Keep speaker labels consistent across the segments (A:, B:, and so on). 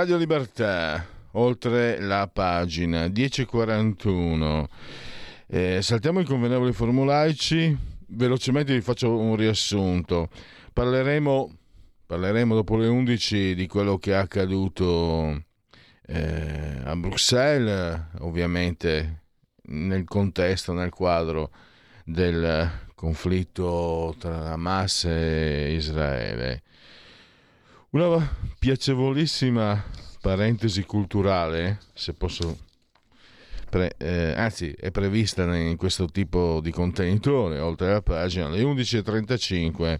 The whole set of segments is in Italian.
A: Radio Libertà, oltre la pagina 1041. Eh, saltiamo i convenevoli formulaici, velocemente vi faccio un riassunto. Parleremo, parleremo dopo le 11 di quello che è accaduto eh, a Bruxelles, ovviamente nel contesto, nel quadro del conflitto tra Hamas e Israele. Una piacevolissima parentesi culturale, se posso, pre, eh, anzi è prevista in questo tipo di contenitore, oltre alla pagina, alle 11.35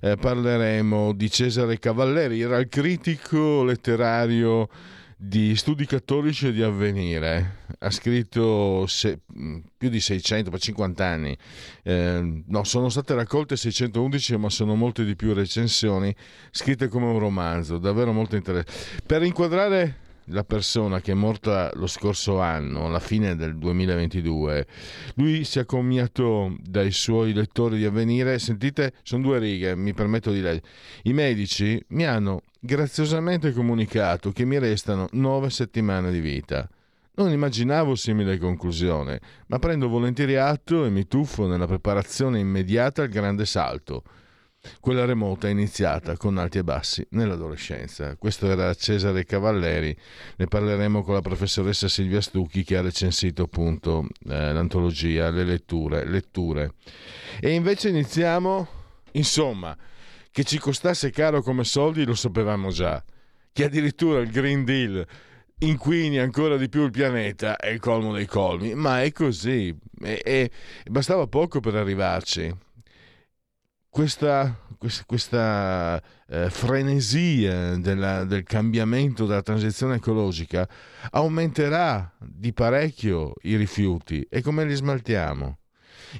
A: eh, parleremo di Cesare Cavalleri, era il critico letterario di studi cattolici e di avvenire. Ha scritto se, più di 600, per 50 anni. Eh, no, sono state raccolte 611, ma sono molte di più recensioni scritte come un romanzo, davvero molto interessante. Per inquadrare la persona che è morta lo scorso anno, alla fine del 2022, lui si è commiato dai suoi lettori di avvenire. Sentite, sono due righe, mi permetto di leggere. I medici mi hanno graziosamente comunicato che mi restano nove settimane di vita. Non immaginavo simile conclusione, ma prendo volentieri atto e mi tuffo nella preparazione immediata al grande salto. Quella remota è iniziata con alti e bassi nell'adolescenza. Questo era Cesare Cavalleri. Ne parleremo con la professoressa Silvia Stucchi che ha recensito appunto eh, l'antologia, le letture, letture. E invece iniziamo, insomma, che ci costasse caro come soldi lo sapevamo già, che addirittura il Green Deal inquini ancora di più il pianeta è il colmo dei colmi, ma è così e, e bastava poco per arrivarci. Questa, questa, questa eh, frenesia della, del cambiamento, della transizione ecologica aumenterà di parecchio i rifiuti e come li smaltiamo?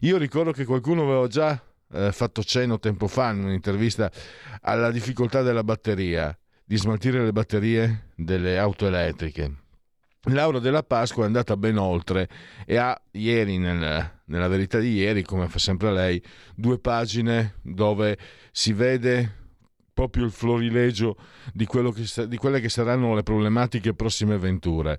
A: Io ricordo che qualcuno aveva già eh, fatto cenno tempo fa in un'intervista alla difficoltà della batteria, di smaltire le batterie delle auto elettriche. Laura della Pasqua è andata ben oltre e ha ieri, nel, nella verità di ieri, come fa sempre lei, due pagine dove si vede proprio il florilegio di, che, di quelle che saranno le problematiche prossime venture.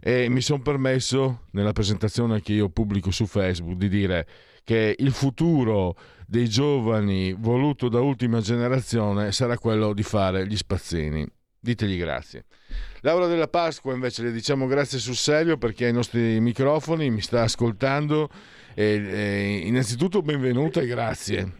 A: E mi sono permesso, nella presentazione che io pubblico su Facebook, di dire che il futuro dei giovani voluto da ultima generazione sarà quello di fare gli spazzini. Ditegli grazie. Laura della Pasqua invece le diciamo grazie sul serio perché ai nostri microfoni mi sta ascoltando e, e innanzitutto benvenuta e grazie.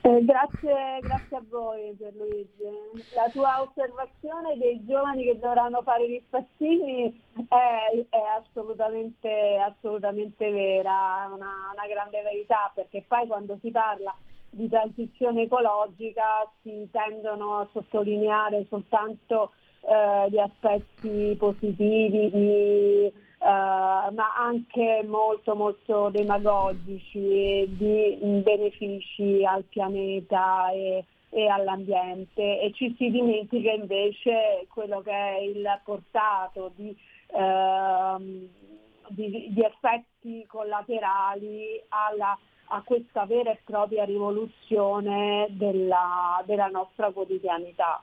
B: Eh, grazie, grazie, a voi Pierluigi. La tua osservazione dei giovani che dovranno fare gli spazzini è, è assolutamente, assolutamente, vera, una, una grande verità, perché poi quando si parla di transizione ecologica si tendono a sottolineare soltanto eh, gli aspetti positivi, di, Uh, ma anche molto molto demagogici di benefici al pianeta e, e, all'ambiente e ci si dimentica invece quello che è il portato di, uh, di, di effetti collaterali alla, a questa vera e propria rivoluzione della, della nostra quotidianità.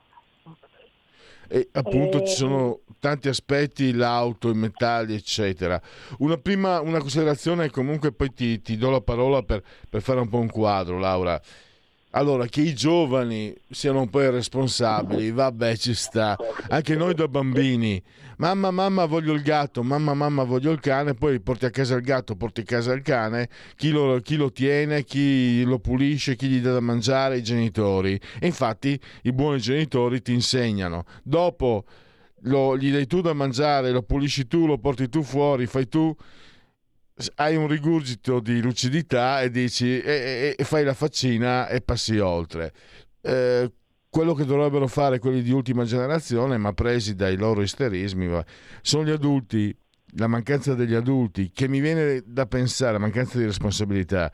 A: E appunto e... ci sono tanti aspetti, l'auto, i metalli, eccetera. Una prima una considerazione, comunque poi ti, ti do la parola per, per, fare un po' un quadro, Laura. Allora, che i giovani siano un po' irresponsabili, vabbè, ci sta. Anche noi da bambini, mamma, mamma, voglio il gatto, mamma, mamma, voglio il cane, poi porti a casa il gatto, porti a casa il cane, chi lo, chi lo tiene, chi lo pulisce, chi gli dà da mangiare, i genitori. E infatti i buoni genitori ti insegnano. Dopo lo, gli dai tu da mangiare, lo pulisci tu, lo porti tu fuori, fai tu, hai un rigurgito di lucidità e dici e, e, e fai la faccina e passi oltre. Eh, quello che dovrebbero fare quelli di ultima generazione, ma presi dai loro isterismi, sono gli adulti la mancanza degli adulti, che mi viene da pensare, la mancanza di responsabilità,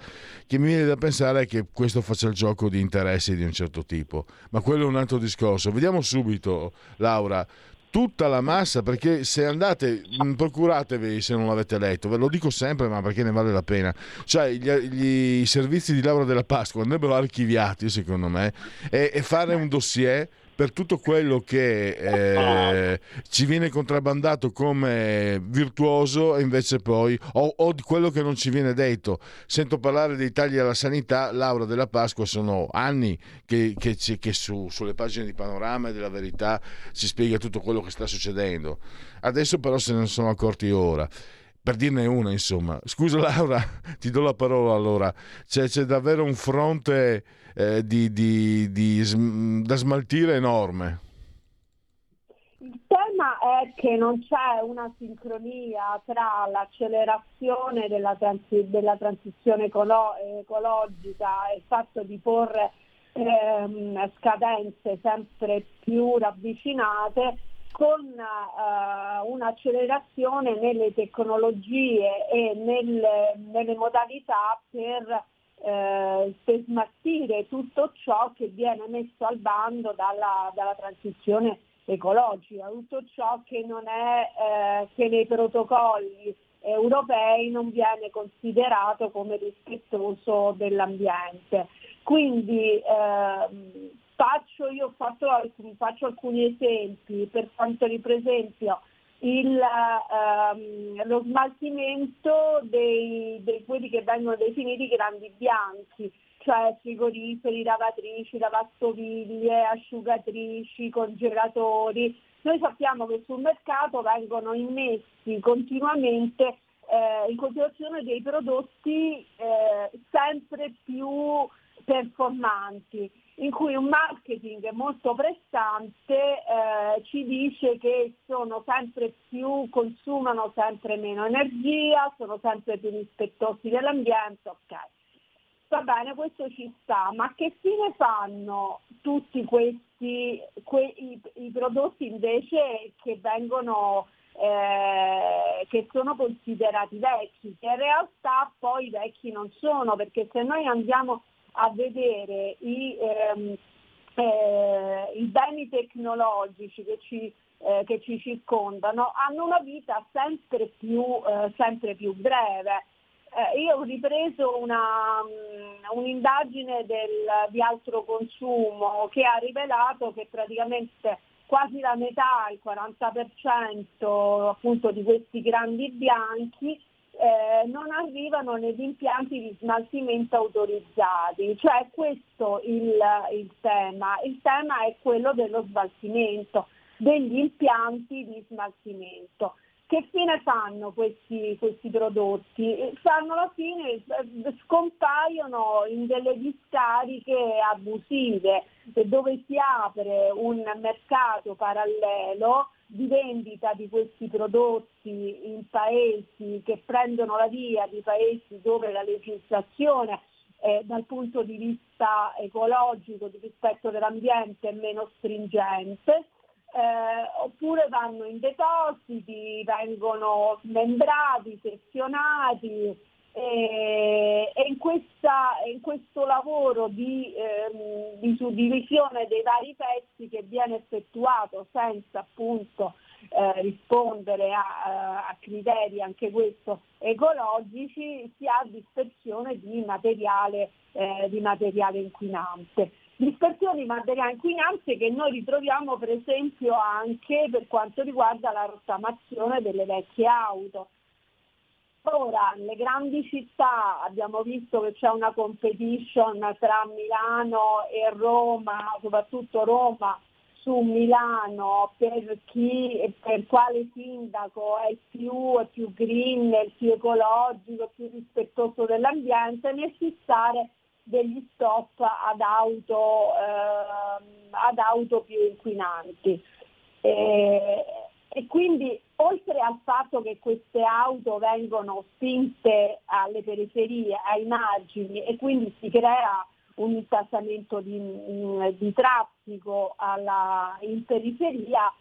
A: che mi viene da pensare che questo faccia il gioco di interessi di un certo tipo. Ma quello è un altro discorso. Vediamo subito, Laura, tutta la massa, perché se andate, mm, procuratevi se non l'avete letto, ve lo dico sempre, ma perché ne vale la pena. Cioè, gli, gli servizi di Laura della Pasqua andrebbero archiviati, secondo me, e, e fare un dossier per tutto quello che eh, ci viene contrabbandato come virtuoso e invece poi o, o, di quello che non ci viene detto. Sento parlare dei tagli alla sanità, Laura della Pasqua, sono anni che, che, che su, sulle pagine di Panorama e della Verità si spiega tutto quello che sta succedendo. Adesso però se ne sono accorti ora per dirne una, insomma. Scusa Laura, ti do la parola allora. C'è, c'è davvero un fronte eh, di, di, di, da smaltire enorme.
B: Il tema è che non c'è una sincronia tra l'accelerazione della, transi- della transizione ecolo- ecologica e il fatto di porre ehm, scadenze sempre più ravvicinate con uh, un'accelerazione nelle tecnologie e nelle, nelle modalità per eh, per smaltire tutto ciò che viene messo al bando dalla, dalla transizione ecologica, tutto ciò che, non è, eh, che nei protocolli europei non viene considerato come rispettoso dell'ambiente. Quindi eh, faccio, io fatto, faccio alcuni esempi per quanto per esempio il, ehm, lo smaltimento dei, dei, quelli che vengono definiti grandi bianchi, cioè frigoriferi, lavatrici, lavastoviglie, asciugatrici, congelatori. Noi sappiamo che sul mercato vengono immessi continuamente eh, in continuazione dei prodotti eh, sempre più performanti in cui un marketing molto prestante eh, ci dice che sono sempre più, consumano sempre meno energia, sono sempre più rispettosi dell'ambiente, ok. Va bene, questo ci sta, ma che fine fanno tutti questi que, i, i, prodotti invece che vengono eh, che sono considerati vecchi, che in realtà poi vecchi non sono, perché se noi andiamo a vedere i, ehm, eh, i beni tecnologici che ci, eh, che ci, circondano hanno una vita sempre più, eh, sempre più breve. Eh, io ho ripreso una, um, un'indagine del, di altro consumo che ha rivelato che praticamente quasi la metà, il 40% appunto di questi grandi bianchi eh, non arrivano negli impianti di smaltimento autorizzati, cioè questo il, il tema. Il tema è quello dello smaltimento, degli impianti di smaltimento. Che fine fanno questi, questi, prodotti? Fanno la fine, eh, scompaiono in delle discariche abusive dove si apre un mercato parallelo di vendita di questi prodotti in paesi che prendono la via di paesi dove la legislazione eh, dal punto di vista ecologico, di rispetto dell'ambiente è meno stringente, eh, oppure vanno in depositi, vengono smembrati, sezionati, e, in, questa, in, questo lavoro di, ehm, di, suddivisione dei vari pezzi che viene effettuato senza appunto eh, rispondere a, a, criteri anche questo ecologici si ha dispersione di materiale, eh, di materiale inquinante. Dispersione di materiale inquinante che noi ritroviamo per esempio anche per quanto riguarda la rottamazione delle vecchie auto Ora, nelle grandi città abbiamo visto che c'è una competition tra Milano e Roma, soprattutto Roma, su Milano per chi per quale sindaco è più, è più green, il più ecologico, più rispettoso dell'ambiente, nel fissare degli stop ad auto, eh, ad auto più inquinanti. E quindi oltre al fatto che queste auto vengono spinte alle periferie, ai margini e quindi si crea un intasamento di, di traffico alla, in periferia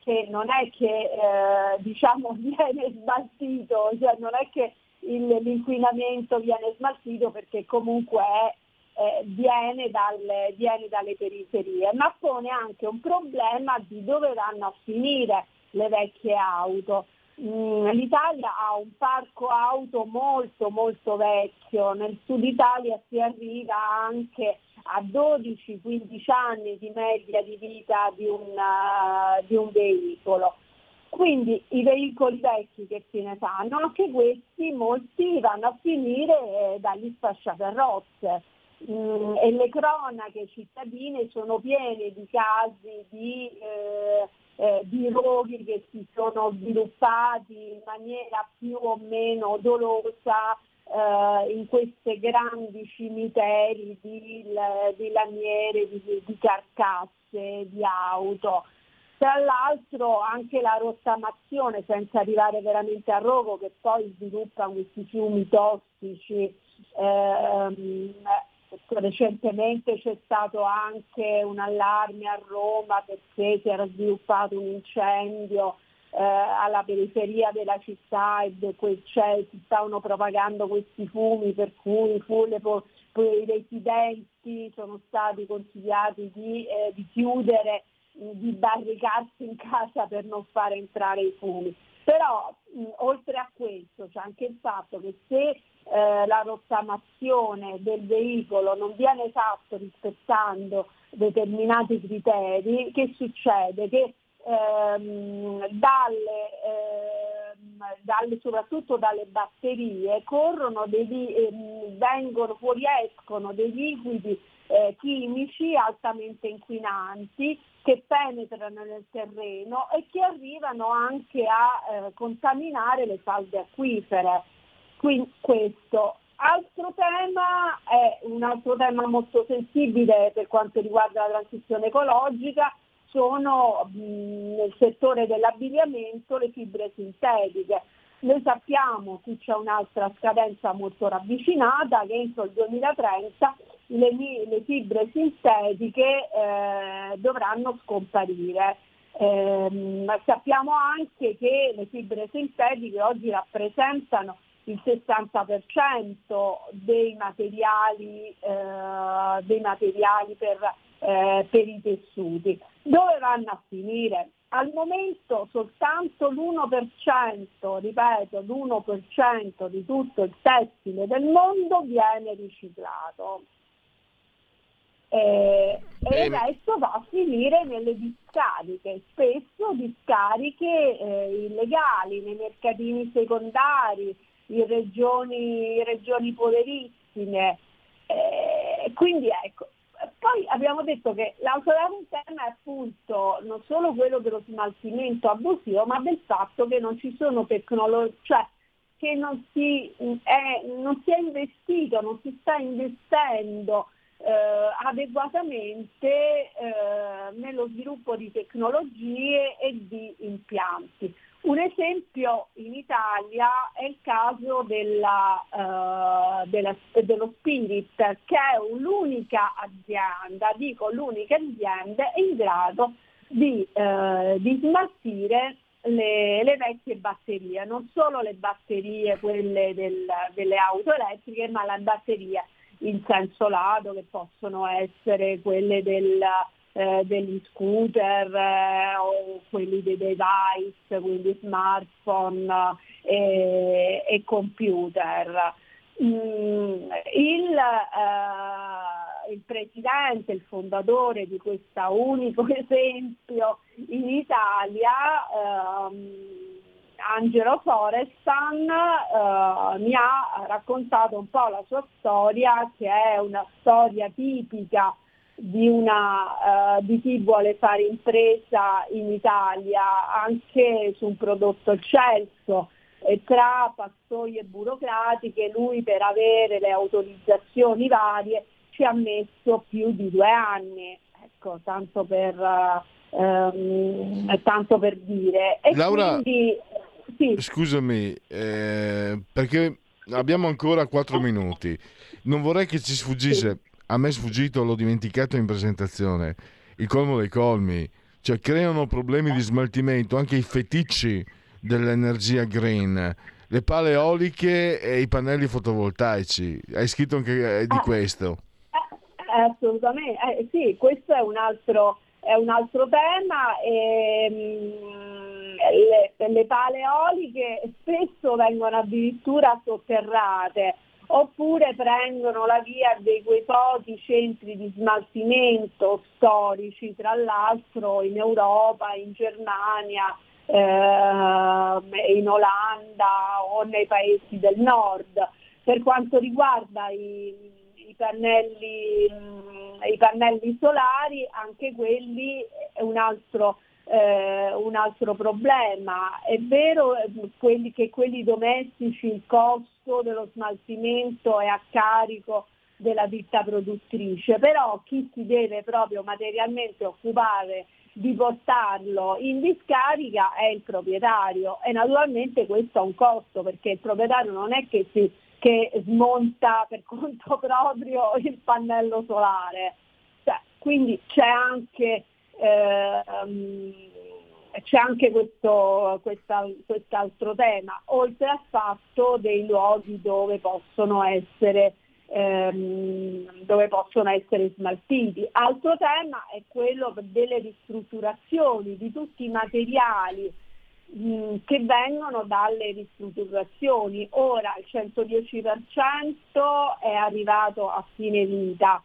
B: che non è che eh, diciamo viene smaltito, cioè non è che il, l'inquinamento viene smaltito perché comunque è, eh, viene, dalle, viene dalle periferie, ma pone anche un problema di dove vanno a finire le vecchie auto. Mm, L'Italia ha un parco auto molto molto vecchio, nel sud Italia si arriva anche a 12-15 anni di media di vita di un, uh, di un veicolo. Quindi i veicoli vecchi che se ne fanno, anche questi molti vanno a finire eh, dagli sfasciacarrozze mm, e le cronache cittadine sono piene di casi di eh, eh, di roghi che si sono sviluppati in maniera più o meno dolosa eh, in questi grandi cimiteri di, di lamiere, di, di carcasse, di auto. Tra l'altro anche la rottamazione, senza arrivare veramente a rogo, che poi sviluppa questi fiumi tossici, ehm, recentemente c'è stato anche un allarme a Roma perché si era sviluppato un incendio eh, alla periferia della città e cioè, si stavano propagando questi fumi per cui le, i residenti sono stati consigliati di, eh, di chiudere, di barricarsi in casa per non far entrare i fumi. Però mh, oltre a questo c'è anche il fatto che se eh, la rottamazione del veicolo non viene fatto rispettando determinati criteri, che succede? Che ehm, dalle, ehm, dalle, soprattutto dalle batterie corrono dei, ehm, vengono, fuoriescono dei liquidi eh, chimici altamente inquinanti che penetrano nel terreno e che arrivano anche a eh, contaminare le falde acquifere. Quindi questo. Altro tema è un altro tema molto sensibile per quanto riguarda la transizione ecologica, sono nel settore dell'abbigliamento le fibre sintetiche. Noi sappiamo che c'è un'altra scadenza molto ravvicinata che entro il 2030 le, le fibre sintetiche eh, dovranno scomparire. Eh, sappiamo anche che le fibre sintetiche oggi rappresentano il 60% dei materiali, eh, dei materiali per, eh, per i tessuti. Dove vanno a finire? Al momento soltanto l'1%, ripeto, l'1% di tutto il tessile del mondo viene riciclato eh, e il resto va a finire nelle discariche, spesso discariche eh, illegali, nei mercatini secondari, in regioni, regioni poverissime. Eh, quindi ecco, poi abbiamo detto che l'autorità interna è appunto non solo quello dello smaltimento abusivo, ma del fatto che non ci sono tecnologie, cioè che non si, è, non si è investito, non si sta investendo eh, adeguatamente eh, nello sviluppo di tecnologie e di impianti. Un esempio in Italia è il caso della, uh, della, dello Spirit, che è l'unica azienda, dico l'unica azienda in grado di, uh, di smaltire le, le, vecchie batterie, non solo le batterie, quelle del, delle auto elettriche, ma le batterie in senso lato che possono essere quelle del, eh, degli scooter eh, o quelli dei device, quindi smartphone eh, e computer. Mm, il, eh, il, presidente, il fondatore di questo unico esempio in Italia, ehm, Angelo Forestan eh, mi ha raccontato un po' la sua storia, che è una storia tipica di, una, uh, di chi vuole fare impresa in Italia anche su un prodotto eccelso e tra pastoie burocratiche lui per avere le autorizzazioni varie ci ha messo più di due anni, ecco, tanto per, ehm, tanto per dire. E
A: Laura,
B: quindi, sì.
A: scusami, eh, perché abbiamo ancora quattro minuti. Non vorrei che ci sfuggisse, sì. A me è sfuggito, l'ho dimenticato in presentazione, il colmo dei colmi. Cioè creano problemi di smaltimento anche i feticci dell'energia green le pale eoliche e i pannelli fotovoltaici. Hai scritto anche eh, di ah, questo.
B: Eh, assolutamente, eh, sì, questo è un altro, è un altro tema. E, mh, le, le pale eoliche spesso vengono addirittura sotterrate oppure prendono la via di quei pochi centri di smaltimento storici, tra l'altro in Europa, in Germania, eh, in Olanda o nei paesi del nord. Per quanto riguarda i, i, pannelli, i pannelli, solari, anche quelli è un altro, eh, un altro problema. È vero eh, quelli, che quelli domestici il costo dello smaltimento è a carico della ditta produttrice, però chi si deve proprio materialmente occupare di portarlo in discarica è il proprietario e naturalmente questo ha un costo perché il proprietario non è che, si, che smonta per conto proprio il pannello solare, cioè, quindi c'è anche, ehm, c'è anche questo, quest'altro tema, oltre al fatto dei luoghi dove possono essere ehm, dove possono essere smaltiti. Altro tema è quello delle ristrutturazioni di tutti i materiali mh, che vengono dalle ristrutturazioni. Ora il 110% è arrivato a fine vita,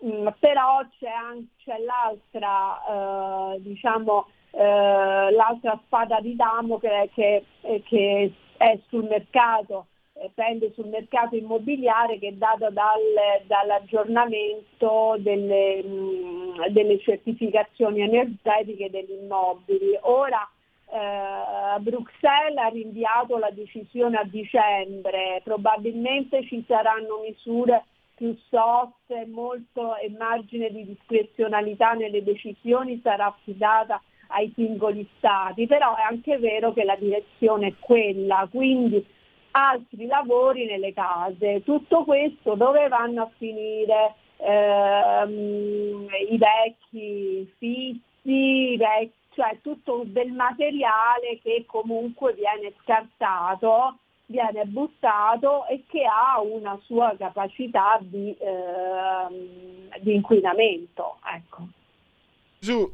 B: mh, però c'è, anche, c'è l'altra, eh, diciamo, eh, l'altra spada di Damocle che, che è sul mercato pende sul mercato immobiliare che è dato dal, dall'aggiornamento delle, mh, delle, certificazioni energetiche degli immobili. Ora eh, Bruxelles ha rinviato la decisione a dicembre, probabilmente ci saranno misure più soft molto, e margine di discrezionalità nelle decisioni sarà affidata ai singoli stati, però è anche vero che la direzione è quella, quindi altri lavori nelle case. Tutto questo dove vanno a finire ehm, i vecchi fissi, i vecchi, cioè tutto del materiale che comunque viene scartato, viene buttato e che ha una sua capacità di, ehm, di inquinamento. Ecco.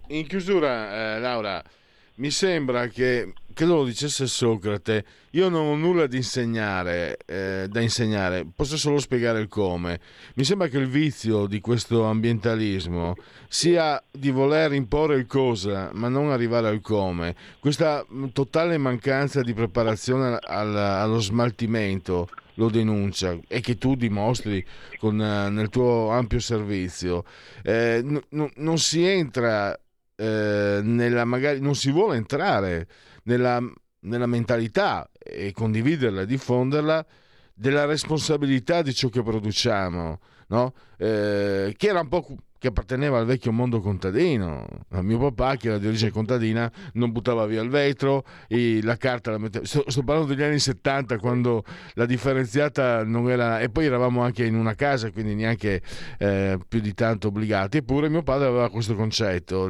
A: In chiusura, eh, Laura, mi sembra che credo lo dicesse Socrate, io non ho nulla da insegnare, eh, da insegnare, posso solo spiegare il come. Mi sembra che il vizio di questo ambientalismo sia di voler imporre il cosa, ma non arrivare al come. Questa mm, totale mancanza di preparazione al, allo smaltimento lo denuncia e che tu dimostri con, uh, nel tuo ampio servizio. Eh, n- n- non si entra eh, nella magari non si vuole entrare nella, nella mentalità e condividerla e diffonderla della responsabilità di ciò che produciamo, no? eh, che era un po' che apparteneva al vecchio mondo contadino. Mio papà, che era di origine contadina, non buttava via il vetro, la carta la metteva. Sto, sto, parlando degli anni 70, quando la differenziata non era. E poi eravamo anche in una casa, quindi neanche eh, più di tanto obbligati. Eppure mio padre aveva questo concetto,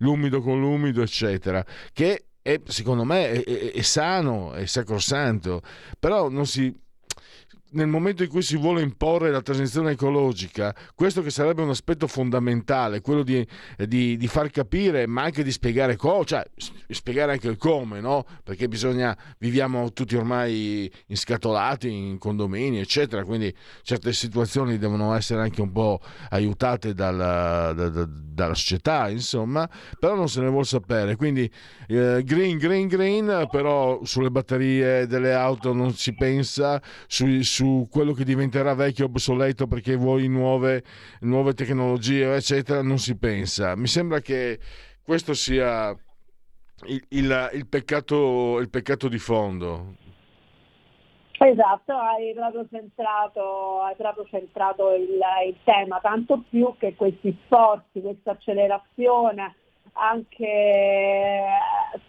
A: l'umido con l'umido, eccetera, che è, secondo me è, è, è sano, è sacrosanto, però non si nel momento in cui si vuole imporre la transizione ecologica, questo che sarebbe un aspetto fondamentale, quello di, di, di far capire, ma anche di spiegare cosa, cioè spiegare anche il come, no? Perché bisogna, viviamo tutti ormai inscatolati in condomini, eccetera, quindi certe situazioni devono essere anche un po' aiutate dalla, da, da, dalla società, insomma, però non se ne vuole sapere. Quindi eh, green, green, green, però sulle batterie delle auto non si pensa, su, su su quello che diventerà vecchio obsoleto perché vuoi nuove, nuove tecnologie, eccetera, non si pensa. Mi sembra che questo sia il, il, il, peccato, il peccato di fondo.
B: Esatto, hai proprio centrato, hai proprio centrato il, il, tema, tanto più che questi sforzi, questa accelerazione anche eh,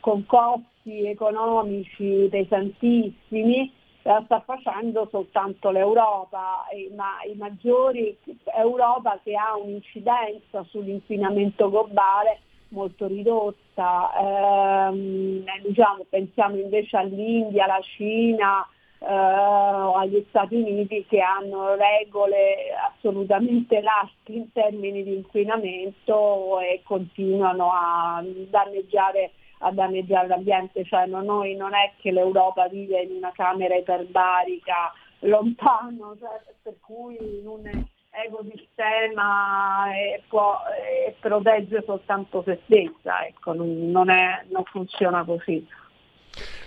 B: con costi economici pesantissimi, sta facendo soltanto l'Europa, ma i maggiori Europa che ha un'incidenza sull'inquinamento globale molto ridotta, eh, diciamo, pensiamo invece all'India, alla Cina, eh, agli Stati Uniti che hanno regole assolutamente laste in termini di inquinamento e continuano a danneggiare, a danneggiare l'ambiente. Cioè, no, noi non è che l'Europa vive in una camera iperbarica lontano, cioè, per cui in un ecosistema e, può, e protegge soltanto se stessa, ecco, non, è, non funziona così.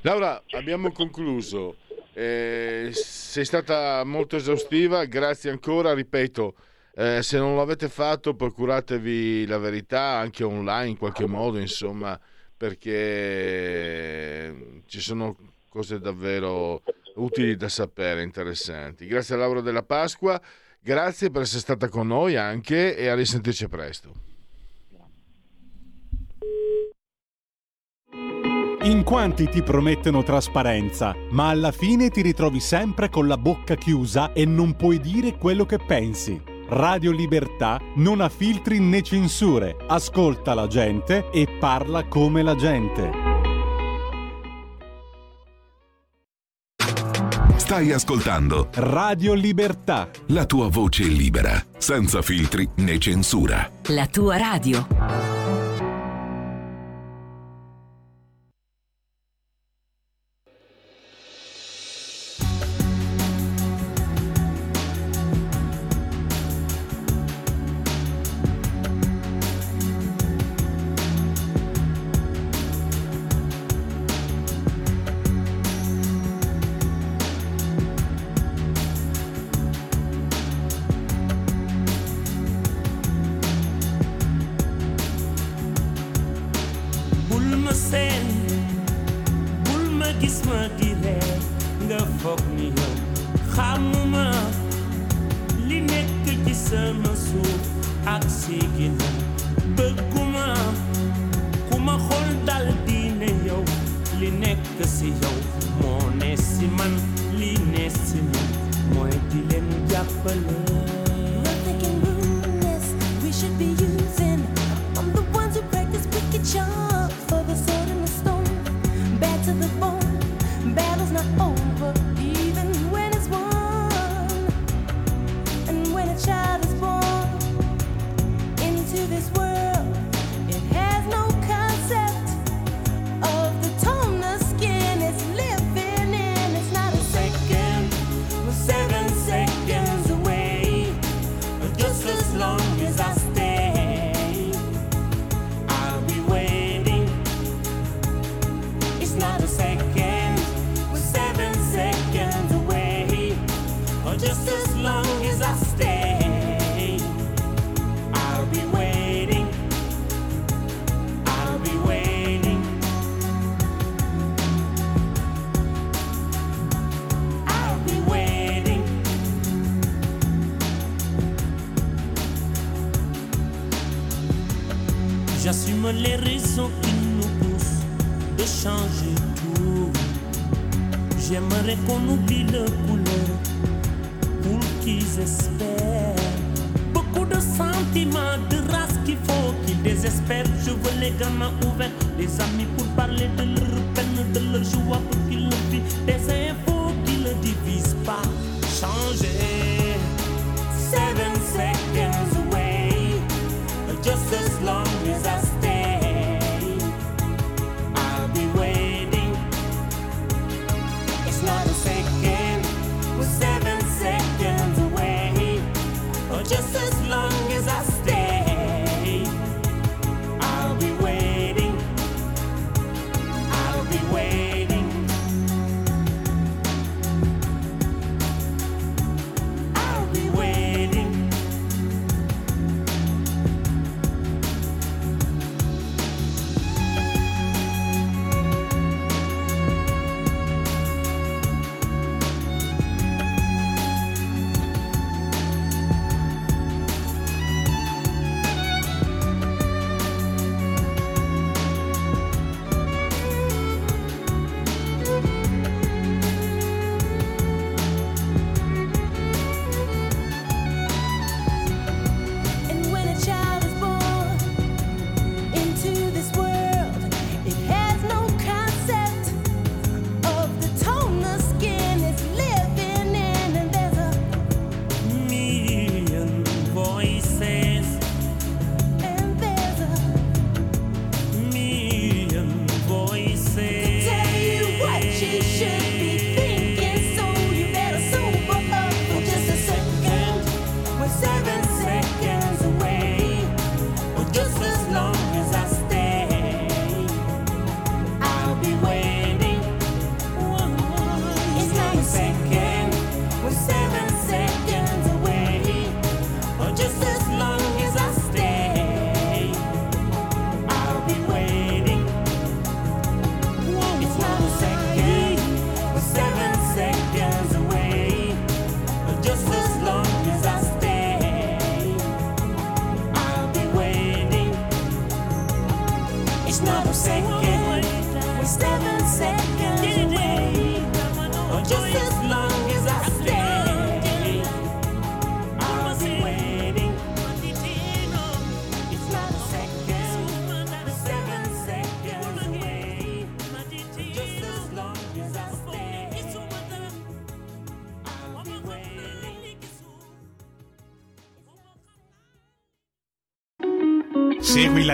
A: Laura, abbiamo concluso. Eh, sei stata molto esaustiva, grazie ancora, ripeto, eh, se non l'avete fatto procuratevi la verità anche online in qualche modo, insomma, perché ci sono cose davvero utili da sapere, interessanti. Grazie a Laura della Pasqua, grazie per essere stata con noi anche e a risentirci presto.
C: In quanti ti promettono trasparenza, ma alla fine ti ritrovi sempre con la bocca chiusa e non puoi dire quello che pensi. Radio Libertà non ha filtri né censure, ascolta la gente e parla come la gente.
D: Stai ascoltando
C: Radio Libertà.
D: La tua voce libera, senza filtri né censura.
E: La tua radio.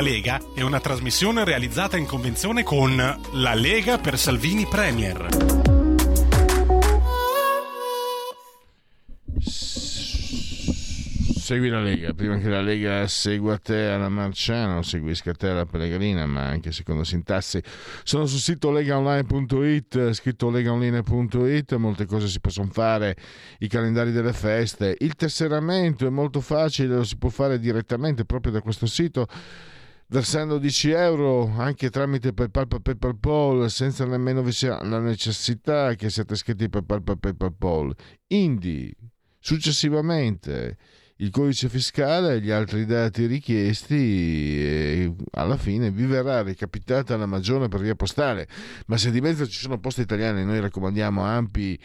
C: Lega è una trasmissione realizzata in convenzione con La Lega per Salvini Premier.
A: Segui la Lega, prima che la Lega segua te alla Marciano, seguisca te alla Pellegrina, ma anche secondo sintassi. Sono sul sito legaonline.it, scritto legaonline.it, molte cose si possono fare, i calendari delle feste, il tesseramento è molto facile, lo si può fare direttamente proprio da questo sito versando 10 euro anche tramite PayPal PayPal senza nemmeno vi sia la necessità che siate iscritti PayPal PayPal. Indi, successivamente il codice fiscale e gli altri dati richiesti e alla fine vi verrà recapitata la maggiore per via postale ma se di mezzo ci sono poste italiane noi raccomandiamo ampi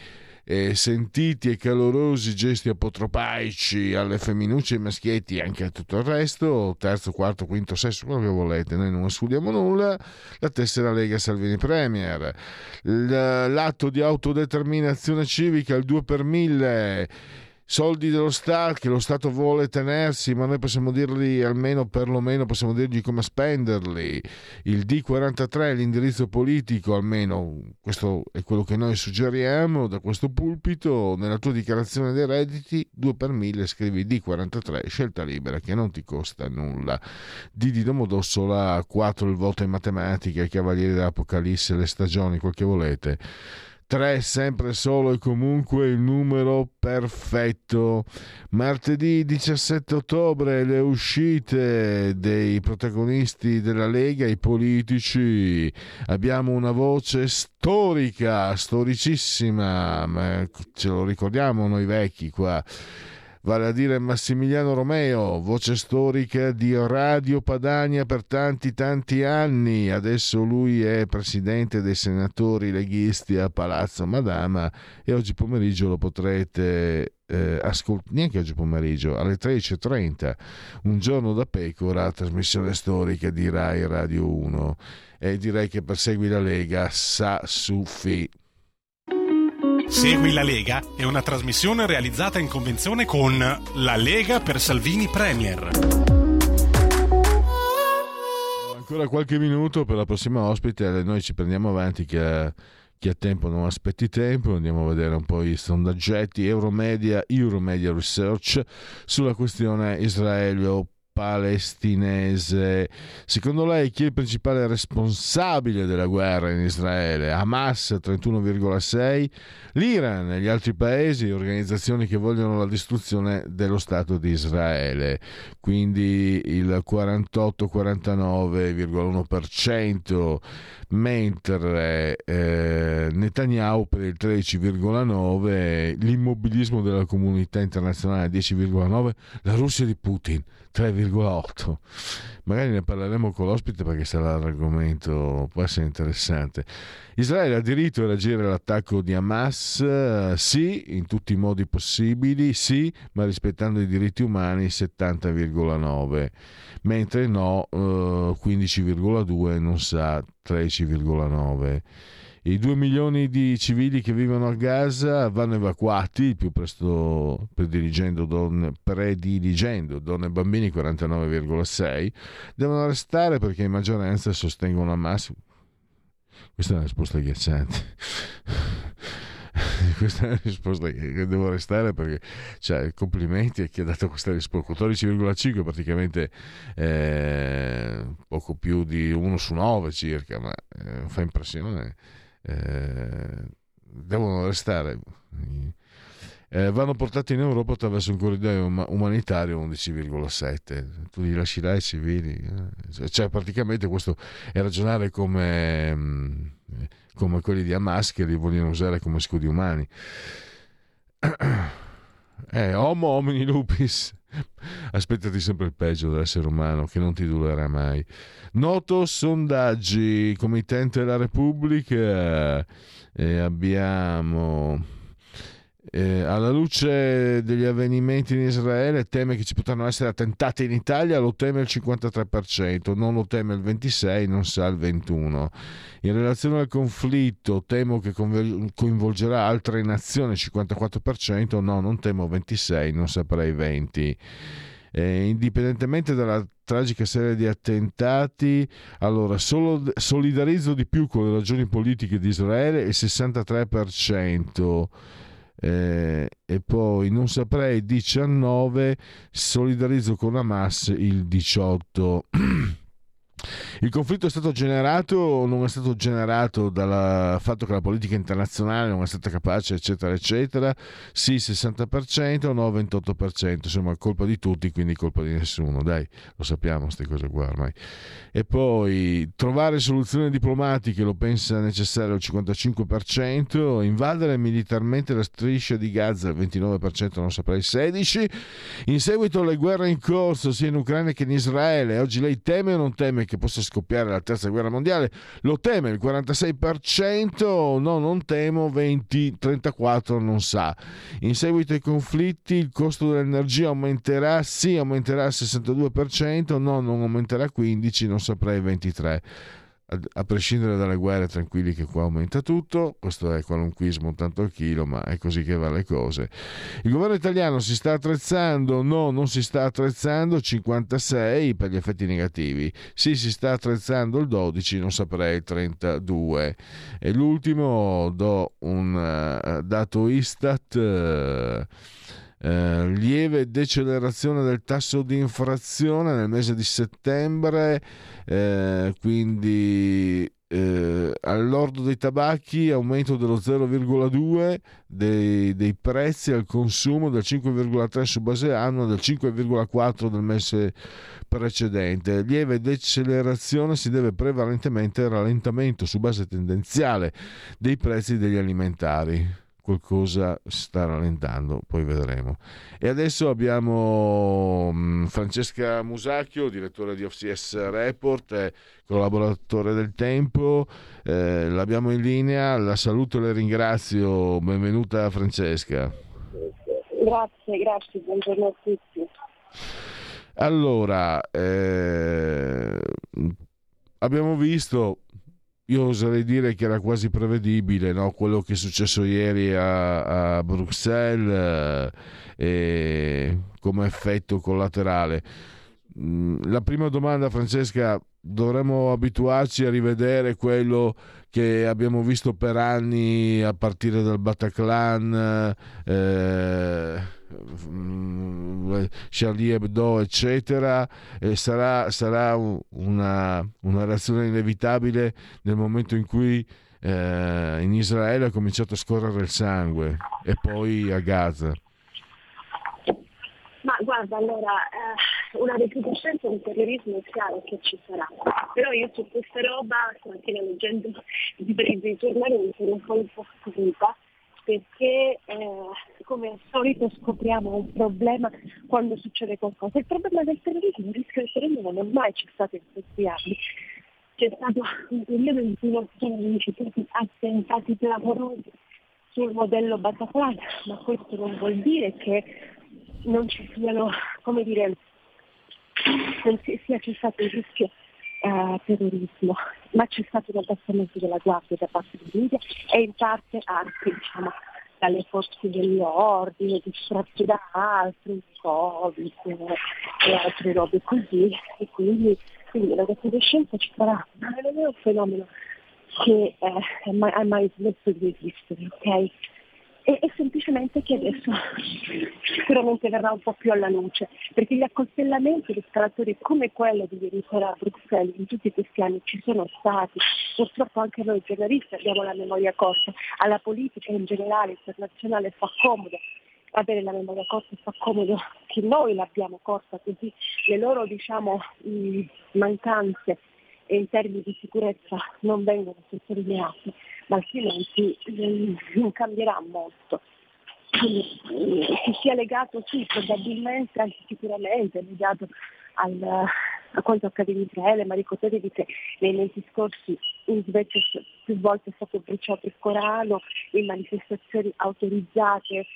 A: eh, sentiti e calorosi gesti apotropaici alle femminucce e maschietti e anche a tutto il resto terzo, quarto, quinto, sesto, quello che volete noi non escludiamo nulla la tessera Lega Salvini Premier l'atto di autodeterminazione civica il 2 per 1000 soldi dello Stato che lo Stato vuole tenersi, ma noi possiamo dirgli almeno perlomeno possiamo dirgli come spenderli. Il D43 l'indirizzo politico, almeno questo è quello che noi suggeriamo da questo pulpito. Nella tua dichiarazione dei redditi 2 per 1000 scrivi D43 scelta libera che non ti costa nulla. D di Domodossola 4 il voto in matematica, i cavalieri dell'Apocalisse, le stagioni, quel che volete. 3 sempre solo e comunque il numero perfetto. Martedì 17 ottobre le uscite dei protagonisti della Lega, i politici. Abbiamo una voce storica, storicissima, ma ce lo ricordiamo noi vecchi qua vale a dire Massimiliano Romeo, voce storica di Radio Padania per tanti tanti anni. Adesso lui è presidente dei senatori leghisti a Palazzo Madama e oggi pomeriggio lo potrete eh, ascoltare, neanche oggi pomeriggio, alle 13.30, un giorno da pecora, trasmissione storica di Rai Radio 1. E direi che per Segui la Lega sa su fi.
C: Segui la Lega è una trasmissione realizzata in convenzione con La Lega per Salvini Premier.
A: Ancora qualche minuto per la prossima ospite, noi ci prendiamo avanti che chi ha tempo non aspetti tempo, andiamo a vedere un po' i sondaggetti. Euromedia, Euromedia Research sulla questione Israele palestinese. Secondo lei chi è il principale responsabile della guerra in Israele? Hamas 31,6, l'Iran e gli altri paesi organizzazioni che vogliono la distruzione dello Stato di Israele. Quindi il 48-49,1%, mentre eh, Netanyahu per il 13,9%, l'immobilismo della comunità internazionale 10,9%, la Russia di Putin 3,8. Magari ne parleremo con l'ospite perché sarà l'argomento, può essere interessante. Israele ha diritto a reagire all'attacco di Hamas? Sì, in tutti i modi possibili, sì, ma rispettando i diritti umani 70,9, mentre no, eh, 15,2 non sa 13,9. I due milioni di civili che vivono a Gaza vanno evacuati il più presto prediligendo donne, prediligendo donne e bambini 49,6 devono restare perché in maggioranza sostengono Hamas. Questa è una risposta agghiacciante. Questa è una risposta che devo restare perché cioè, complimenti a chi ha dato questa risposta. 14,5 praticamente eh, poco più di 1 su 9 circa ma eh, fa impressione eh, devono restare. Eh, vanno portati in Europa attraverso un corridoio umanitario 11,7 tu li lascerai ai civili eh? cioè praticamente questo è ragionare come, mm, come quelli di Hamas che li vogliono usare come scudi umani eh, homo homini lupis Aspettati sempre il peggio dell'essere umano che non ti durerà mai. Noto sondaggi, committente della Repubblica, e abbiamo eh, alla luce degli avvenimenti in Israele teme che ci potranno essere attentati in Italia, lo teme il 53%, non lo teme il 26%, non sa il 21%. In relazione al conflitto temo che coinvolgerà altre nazioni, 54%, no, non temo 26%, non saprei 20%. Eh, indipendentemente dalla tragica serie di attentati, allora solo, solidarizzo di più con le ragioni politiche di Israele il 63%. Eh, e poi non saprei 19 solidarizzo con Hamas il 18 il conflitto è stato generato o non è stato generato dal fatto che la politica internazionale non è stata capace, eccetera, eccetera? Sì, 60%, no, 28%, insomma, colpa di tutti, quindi colpa di nessuno, dai, lo sappiamo queste cose qua ormai. E poi trovare soluzioni diplomatiche lo pensa necessario il 55%, invadere militarmente la striscia di Gaza il 29%, non saprei il 16%, in seguito alle guerre in corso sia in Ucraina che in Israele, oggi lei teme o non teme che possa scoppiare la terza guerra mondiale? Lo teme il 46%, no, non temo, 20, 34 non sa. In seguito ai conflitti il costo dell'energia aumenterà, sì, aumenterà al 62%, no, non aumenterà 15, non saprei 23 a prescindere dalle guerre, tranquilli che qua aumenta tutto, questo è qualunquismo tanto al chilo, ma è così che va le cose. Il governo italiano si sta attrezzando? No, non si sta attrezzando, 56 per gli effetti negativi. Sì, si sta attrezzando il 12, non saprei il 32. E l'ultimo do un uh, dato Istat. Eh, lieve decelerazione del tasso di infrazione nel mese di settembre, eh, quindi eh, all'ordo dei tabacchi aumento dello 0,2 dei, dei, prezzi al consumo del 5,3 su base annua del 5,4 del mese precedente. Lieve decelerazione si deve prevalentemente al rallentamento su base tendenziale dei prezzi degli alimentari qualcosa sta rallentando, poi vedremo. E adesso abbiamo mm, Francesca Musacchio, direttore di OCS Report, collaboratore del Tempo, eh, l'abbiamo in linea, la saluto e la ringrazio, benvenuta Francesca.
F: Grazie, grazie, buongiorno a tutti.
A: Allora, eh, abbiamo visto io oserei dire che era quasi prevedibile no? quello che è successo ieri a, a Bruxelles eh, come effetto collaterale. Mm, la prima domanda, Francesca, dovremmo abituarci a rivedere quello che abbiamo visto per anni a partire dal Bataclan, eh, Charlie Hebdo, eccetera, sarà, sarà una, una, reazione inevitabile nel momento in cui eh, in Israele ha cominciato a scorrere il sangue e poi a Gaza.
F: Ma guarda, allora, eh, una recrudescenza del terrorismo è chiaro che ci sarà, però io su questa roba, stamattina leggendo i dei giornali, mi sono un po' infastidita perché eh, come al solito scopriamo un problema quando succede qualcosa. Il problema del terrorismo, il rischio del terrorismo non è mai cessato in questi anni. C'è stato un periodo in cui non sono riusciti attentati clamorosi sul modello Bataclan, ma questo non vuol dire che non ci siano, come dire, non sia cessato il rischio eh, terrorismo, ma c'è stato un abbassamento della guardia da parte dell'India e in parte anche diciamo, dalle forze dell'ordine, distratti da altri, Covid e altre robe così, e quindi, quindi la recrudescenza ci sarà, ma non è un fenomeno che eh, mai, è mai smesso di esistere, ok? E, e semplicemente che adesso sicuramente verrà un po' più alla luce, perché gli accoltellamenti di scalatori come quello di ieri sera a Bruxelles in tutti questi anni ci sono stati, purtroppo anche noi giornalisti abbiamo la memoria corta, alla politica in generale internazionale fa comodo. Avere la memoria corta fa comodo che noi l'abbiamo corta, così le loro diciamo, mancanze in termini di sicurezza non vengono sottolineate ma altrimenti non cambierà molto. quindi, eh, che sia legato sì, probabilmente, anche sicuramente legato al, a quanto accade in Israele, ma ricordatevi che nei mesi scorsi in Svezia più volte è stato bruciato il Corano in manifestazioni autorizzate eh,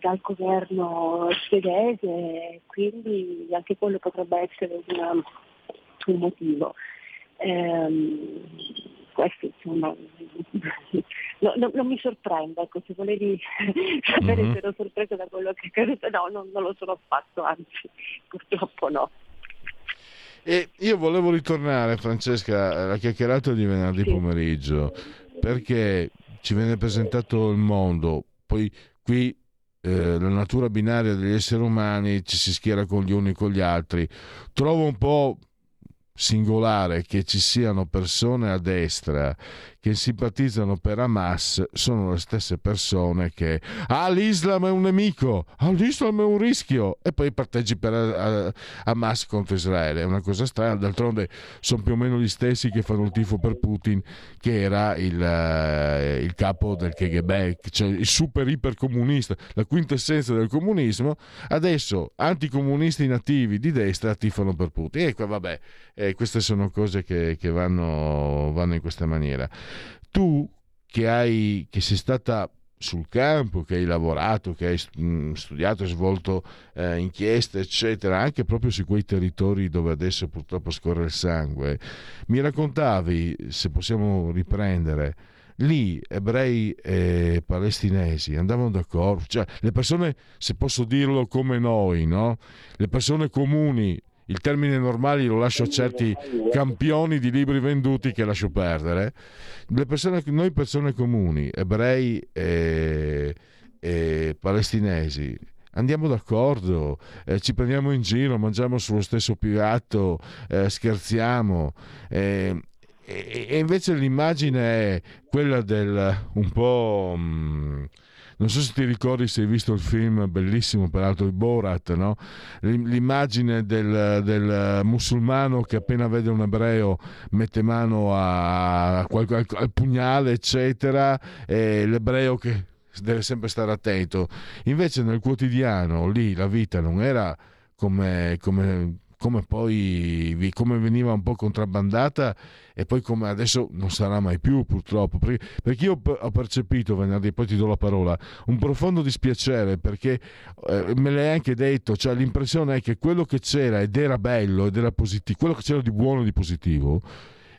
F: dal governo svedese, quindi anche quello potrebbe essere una- un motivo. Ehm, questo insomma no- no- non mi sorprende, ecco, se volevi sapere
A: Mhm.
F: se ero sorpresa da quello che accaduto, no, non, non lo sono affatto, anzi purtroppo no.
A: E io volevo ritornare, Francesca, alla chiacchierata di venerdì
F: Sì.
A: pomeriggio, perché ci viene presentato il mondo, poi qui eh, la natura binaria degli esseri umani ci si schiera con gli uni e con gli altri. Trovo un po' singolare che ci siano persone a destra che simpatizzano per Hamas sono le stesse persone che ah l'Islam è un nemico! Ah l'Islam è un rischio! E poi parteggi per eh, Hamas contro Israele. È una cosa strana. D'altronde sono più o meno gli stessi che fanno il tifo per Putin che era il, eh, il capo del KGB cioè il super iper comunista la quintessenza del comunismo. Adesso anticomunisti nativi di destra tifano per Putin. E qua vabbè eh, queste sono cose che, che vanno, vanno in questa maniera tu che hai che sei stata sul campo, che hai lavorato, che hai mh, studiato e svolto eh, inchieste, eccetera, anche proprio su quei territori dove adesso purtroppo scorre il sangue, mi raccontavi, se possiamo riprendere, lì ebrei e palestinesi andavano d'accordo, cioè le persone, se posso dirlo come noi, no? le persone comuni, il termine normale lo lascio a certi campioni di libri venduti che lascio perdere, persone, noi persone comuni, ebrei e, e palestinesi, andiamo d'accordo, eh, ci prendiamo in giro, mangiamo sullo stesso piatto, eh, scherziamo. eh, e, e invece l'immagine è quella del un po'. mm, non so se ti ricordi se hai visto il film bellissimo, peraltro di Borat, no? L'im- L'immagine del, del musulmano che appena vede un ebreo mette mano a, a qual- al, al pugnale, eccetera, e l'ebreo che deve sempre stare attento. Invece nel quotidiano, lì la vita non era come, come, come poi come veniva un po' contrabbandata e poi come adesso non sarà mai più purtroppo. Perché, perché io ho percepito venerdì poi ti do la parola un profondo dispiacere perché eh, me l'hai anche detto cioè l'impressione è che quello che c'era ed era bello ed era positivo quello che c'era di buono e di positivo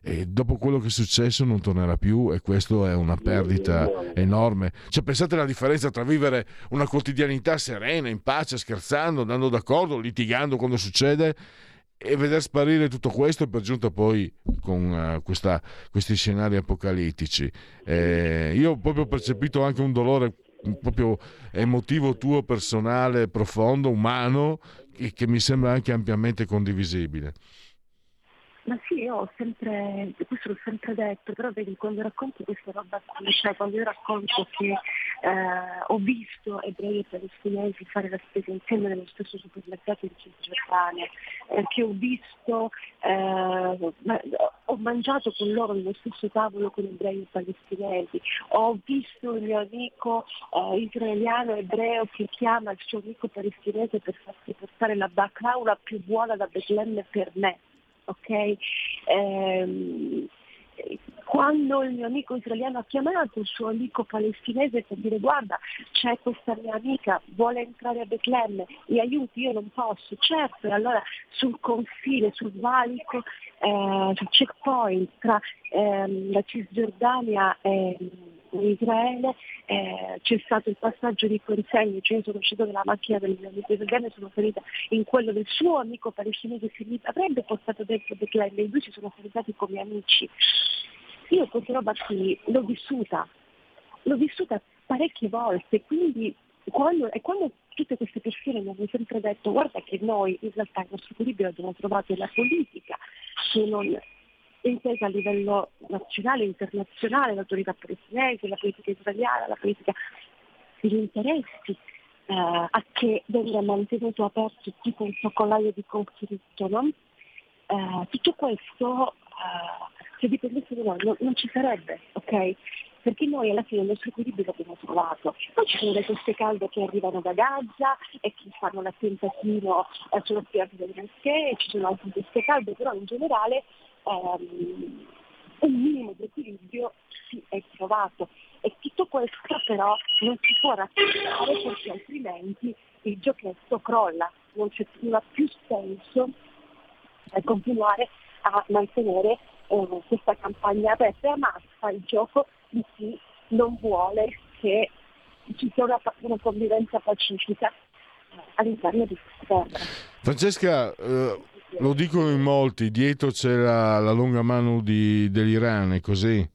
A: e dopo quello che è successo non tornerà più e questo è una perdita enorme. Cioè, pensate alla differenza tra vivere una quotidianità serena, in pace, scherzando, andando d'accordo, litigando quando succede e vedere sparire tutto questo e per giunta poi con eh, questa- questi scenari apocalittici. Eh, io ho proprio percepito anche un dolore proprio emotivo tuo, personale, profondo, umano, che, che mi sembra anche ampiamente condivisibile.
F: Ma sì, io ho sempre, questo l'ho sempre detto, però vedi, quando racconto questa roba qui, cioè quando io racconto che eh, ho visto ebrei e palestinesi fare la spesa insieme nello stesso supermercato in Cisgiordania, eh, che ho visto, eh, ma- ho mangiato con loro nello stesso tavolo con ebrei e palestinesi, ho visto il mio amico eh, israeliano ebreo che chiama il suo amico palestinese per farsi portare la baklaula più buona da Betlemme per me ok? Ehm, quando il mio amico israeliano ha chiamato il suo amico palestinese per dire guarda c'è questa mia amica, vuole entrare a Betlemme, mi aiuti, io non posso, certo, e allora sul confine, sul valico, eh, checkpoint tra ehm, la Cisgiordania e Israele eh, c'è stato il passaggio di consegne, cioè io sono uscita dalla macchina del mio amico israeliano e sono salita in quello del suo amico palestinese che mi avrebbe portato dentro Betlemme, i due si sono salutati come amici. Io questa roba qui l'ho vissuta, l'ho vissuta parecchie volte, quindi quando, e quando tutte queste persone mi hanno sempre detto guarda che noi in realtà il nostro equilibrio l'abbiamo trovato nella politica, che non intesa a livello nazionale, internazionale, l'autorità palestinese, la politica israeliana, la politica degli interessi, eh, a che venga mantenuto aperto tipo un focolaio di conflitto, no? Eh, tutto questo, eh, se dipendesse da noi, non, non ci sarebbe, ok? perché noi alla fine il nostro equilibrio l'abbiamo trovato. Poi ci sono le coste calde che arrivano da Gaza e che fanno l'attentativo eh, sulla spiaggia del Granché, ci sono altre coste calde, però in generale ehm, un minimo di equilibrio si è trovato. E tutto questo però non si può raccontare perché altrimenti il giochetto crolla, non, c'è, ha più senso eh, continuare a mantenere eh, questa campagna aperta. Ma fa il gioco di chi non vuole che ci sia una, una convivenza pacifica eh, all'interno di questa terra.
A: Francesca, eh, lo dicono in molti, dietro c'è la, la lunga mano di- dell'Iran, è così?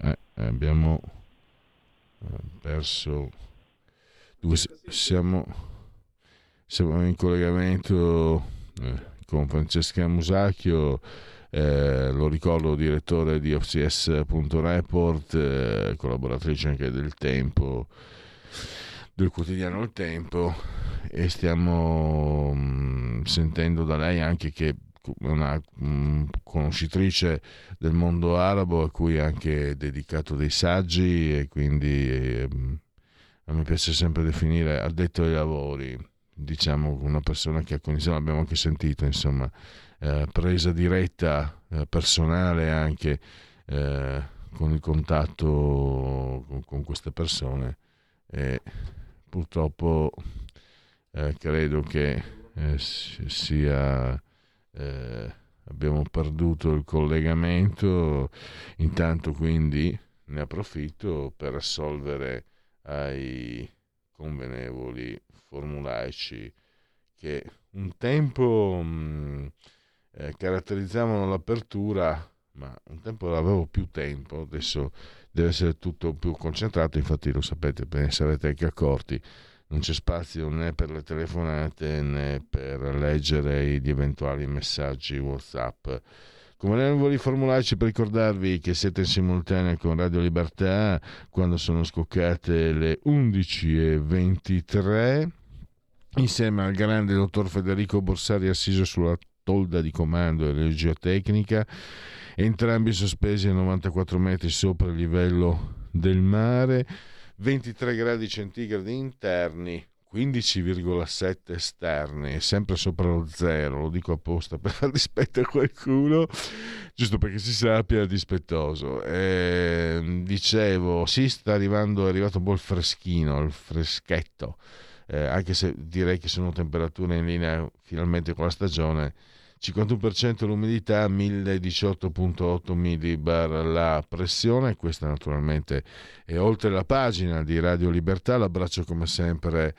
A: Eh, abbiamo eh, perso due, siamo, siamo in collegamento eh, con Francesca Musacchio eh, lo ricordo direttore di OCS.report eh, collaboratrice anche del Tempo del quotidiano Il Tempo e stiamo mm, sentendo da lei anche che è una mm, conoscitrice del mondo arabo a cui ha anche dedicato dei saggi e quindi a me piace sempre definire addetto ai lavori. Diciamo una persona che a cognizione abbiamo anche sentito insomma eh, presa diretta eh, personale anche eh, con il contatto con, con queste persone e purtroppo eh, credo che eh, si- sia eh, abbiamo perduto il collegamento. Intanto quindi ne approfitto per assolvere ai convenevoli formulaici che un tempo mh, eh, caratterizzavano l'apertura ma un tempo avevo più tempo. Adesso deve essere tutto più concentrato infatti lo sapete ve ne sarete anche accorti. Non c'è spazio né per le telefonate né per leggere gli eventuali messaggi whatsapp. Come non volevo formularci per ricordarvi che siete in simultanea con Radio Libertà quando sono scoccate le 11.23 insieme al grande dottor Federico Borsari assiso sulla tolda di comando e regia tecnica entrambi sospesi a 94 metri sopra il livello del mare 23 gradi centigradi interni 15,7 esterni, sempre sopra lo zero, lo dico apposta per far dispetto a qualcuno, giusto perché si sappia dispettoso. E, dicevo, sì, sta arrivando, è arrivato un po' il freschino, il freschetto, eh, anche se direi che sono temperature in linea finalmente con la stagione. 51% l'umidità, 1018.8 millibar la pressione, questa naturalmente è oltre la pagina di Radio Libertà, l'abbraccio come sempre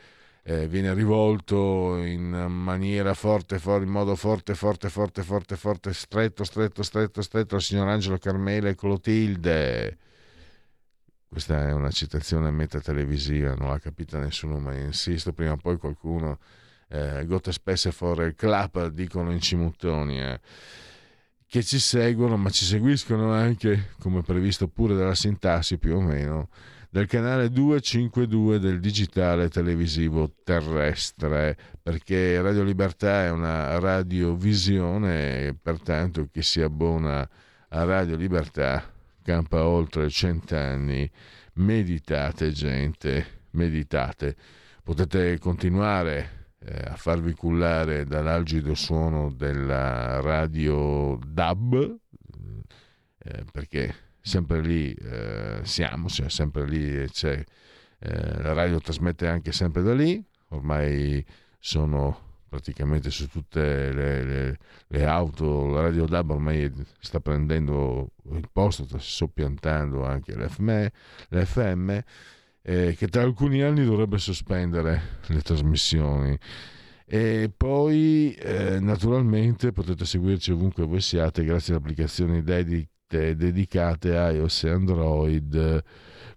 A: eh, viene rivolto in maniera forte, for- in modo forte, forte, forte, forte, forte, stretto, stretto, stretto, stretto al signor Angelo Carmela e Clotilde. Questa è una citazione meta televisiva, non l'ha capita nessuno, ma insisto, prima o poi qualcuno, eh, Gotte spesse for il club, dicono in Cimuttonia, che ci seguono, ma ci seguiscono anche, come previsto pure dalla sintassi più o meno, del canale 252 del digitale televisivo terrestre, perché Radio Libertà è una radiovisione pertanto chi si abbona a Radio Libertà campa oltre cent'anni. Meditate gente, meditate. Potete continuare eh, a farvi cullare dall'algido suono della radio DAB, eh, perché sempre lì eh, siamo, cioè sempre lì eh, la radio trasmette anche sempre da lì, ormai sono praticamente su tutte le, le- le auto, la radio DAB ormai sta prendendo il posto, sta soppiantando anche l'FM, l'FM eh, che tra alcuni anni dovrebbe sospendere le trasmissioni. E poi eh, naturalmente potete seguirci ovunque voi siate grazie alle applicazioni dedite- dedicate a iOS e Android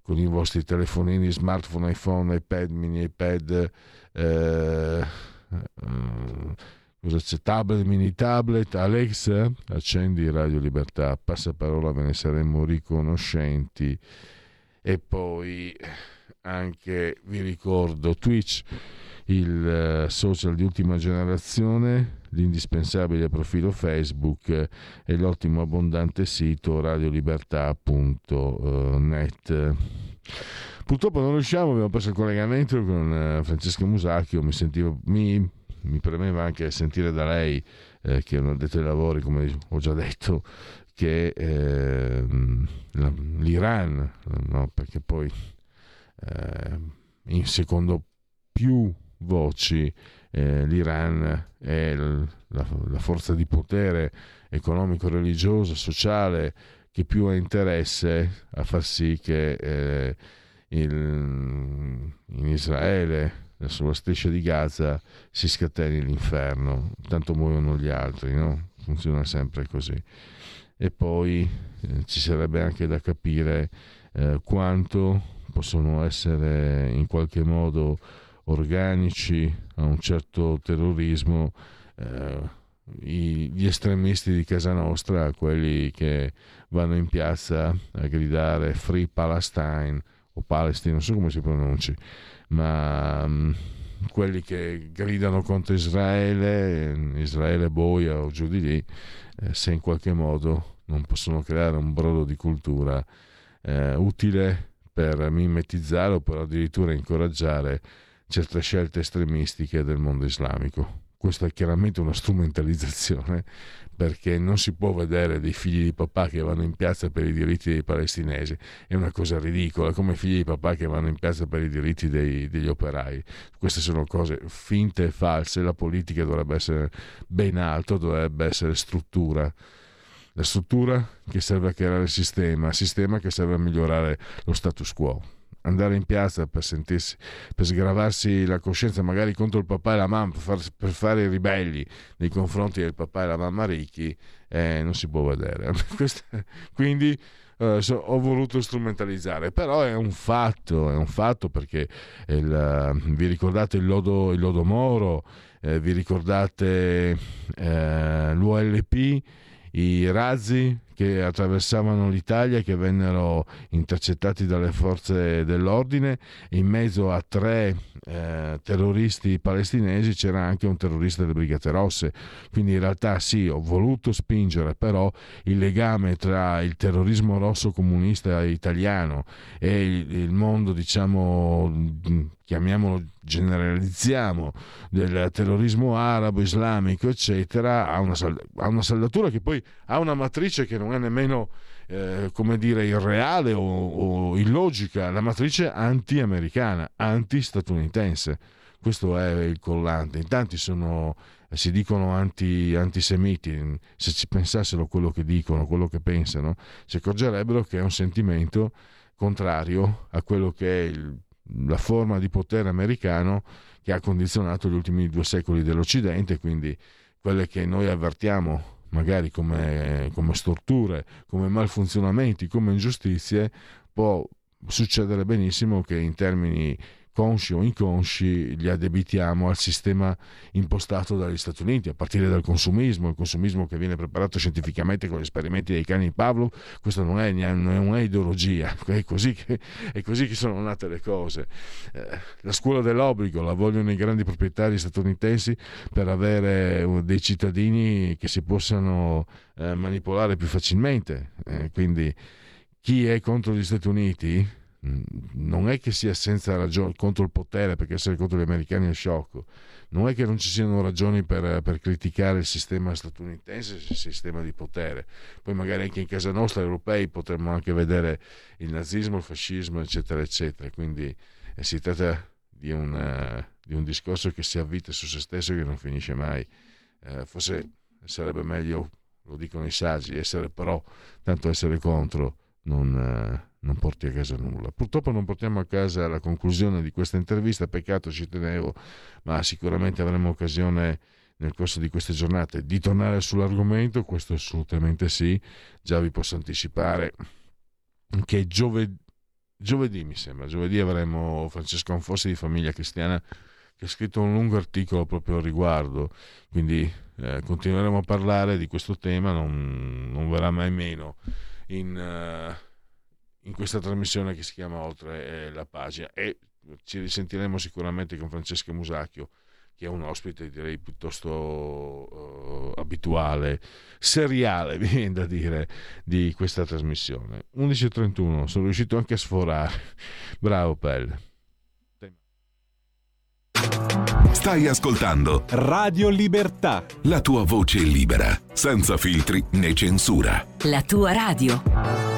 A: con i vostri telefonini, smartphone, iPhone, iPad, mini iPad, eh, eh, cosa c'è? Tablet, mini tablet, Alexa, accendi Radio Libertà, passaparola, ve ne saremmo riconoscenti. E poi anche vi ricordo Twitch, il eh, social di ultima generazione l'indispensabile profilo Facebook eh, e l'ottimo abbondante sito radiolibertà.net. Purtroppo non riusciamo, abbiamo perso il collegamento con eh, Francesca Musacchio, mi, sentivo, mi, mi premeva anche sentire da lei, eh, che è un addetto ai lavori, come ho già detto, che eh, l'Iran, no? perché poi eh, in secondo più voci eh, l'Iran è l- la, la forza di potere economico, religioso, sociale che più ha interesse a far sì che eh, il- in Israele, sulla striscia di Gaza, si scateni l'inferno, tanto muoiono gli altri, no? Funziona sempre così. E poi eh, ci sarebbe anche da capire eh, quanto possono essere in qualche modo organici a un certo terrorismo eh, i- gli estremisti di casa nostra, quelli che vanno in piazza a gridare Free Palestine o Palestine, non so come si pronunci, ma mm, quelli che gridano contro Israele, Israele boia o giù di lì, eh, se in qualche modo non possono creare un brodo di cultura eh, utile per mimetizzare o per addirittura incoraggiare certe scelte estremistiche del mondo islamico. Questa è chiaramente una strumentalizzazione perché non si può vedere dei figli di papà che vanno in piazza per i diritti dei palestinesi, è una cosa ridicola, come figli di papà che vanno in piazza per i diritti dei- degli operai. Queste sono cose finte e false, la politica dovrebbe essere ben alto, dovrebbe essere struttura. La struttura che serve a creare il sistema, il sistema che serve a migliorare lo status quo. Andare in piazza per sentirsi, per sgravarsi la coscienza magari contro il papà e la mamma, per, far- per fare i ribelli nei confronti del papà e la mamma ricchi, eh, non si può vedere. Quindi eh, so- ho voluto strumentalizzare, però è un fatto, è un fatto perché il, vi ricordate il lodo, il lodo Moro, eh, vi ricordate eh, l'ULP, i razzi che attraversavano l'Italia che vennero intercettati dalle forze dell'ordine. In mezzo a tre eh, terroristi palestinesi c'era anche un terrorista delle Brigate Rosse. Quindi in realtà sì ho voluto spingere però il legame tra il terrorismo rosso comunista italiano e il, il mondo diciamo chiamiamolo generalizziamo del terrorismo arabo, islamico, eccetera, ha una, ha una saldatura che poi ha una matrice che non è nemmeno, eh, come dire, irreale o, o illogica, la matrice anti-americana, anti-statunitense. Questo è il collante. In tanti sono, si dicono anti, antisemiti, se ci pensassero quello che dicono, quello che pensano, si accorgerebbero che è un sentimento contrario a quello che è il- la forma di potere americano che ha condizionato gli ultimi due secoli dell'Occidente, quindi quelle che noi avvertiamo magari come, come storture, come malfunzionamenti, come ingiustizie, può succedere benissimo che in termini consci o inconsci li addebitiamo al sistema impostato dagli Stati Uniti, a partire dal consumismo, il consumismo che viene preparato scientificamente con gli esperimenti dei cani di Pavlov, questa non è, non è ideologia, è così, che, è così che sono nate le cose. Eh, la scuola dell'obbligo la vogliono i grandi proprietari statunitensi per avere eh, dei cittadini che si possano eh, manipolare più facilmente, quindi chi è contro gli Stati Uniti non è che sia senza ragione contro il potere, perché essere contro gli americani è sciocco, non è che non ci siano ragioni per, per criticare il sistema statunitense, il sistema di potere. Poi magari anche in casa nostra, europei, potremmo anche vedere il nazismo, il fascismo, eccetera, eccetera. Quindi eh, si tratta di un, eh, di un discorso che si avvita su se stesso e che non finisce mai. Eh, forse sarebbe meglio, lo dicono i saggi, essere però, tanto essere contro non, eh, non porti a casa nulla. Purtroppo non portiamo a casa la conclusione di questa intervista, peccato ci tenevo, ma sicuramente avremo occasione nel corso di queste giornate di tornare sull'argomento, questo assolutamente sì, già vi posso anticipare che gioved- giovedì mi sembra, giovedì avremo Francesco Anfossi di Famiglia Cristiana che ha scritto un lungo articolo proprio al riguardo, quindi eh, continueremo a parlare di questo tema, non, non verrà mai meno in, eh, in questa trasmissione che si chiama Oltre eh, la pagina e ci risentiremo sicuramente con Francesca Musacchio che è un ospite direi piuttosto eh, abituale, seriale, mi viene da dire, di questa trasmissione. 11.31, sono riuscito anche a sforare. Bravo Pelle.
D: Stai ascoltando
C: Radio Libertà.
D: la tua voce libera, senza filtri né censura.
E: La tua radio.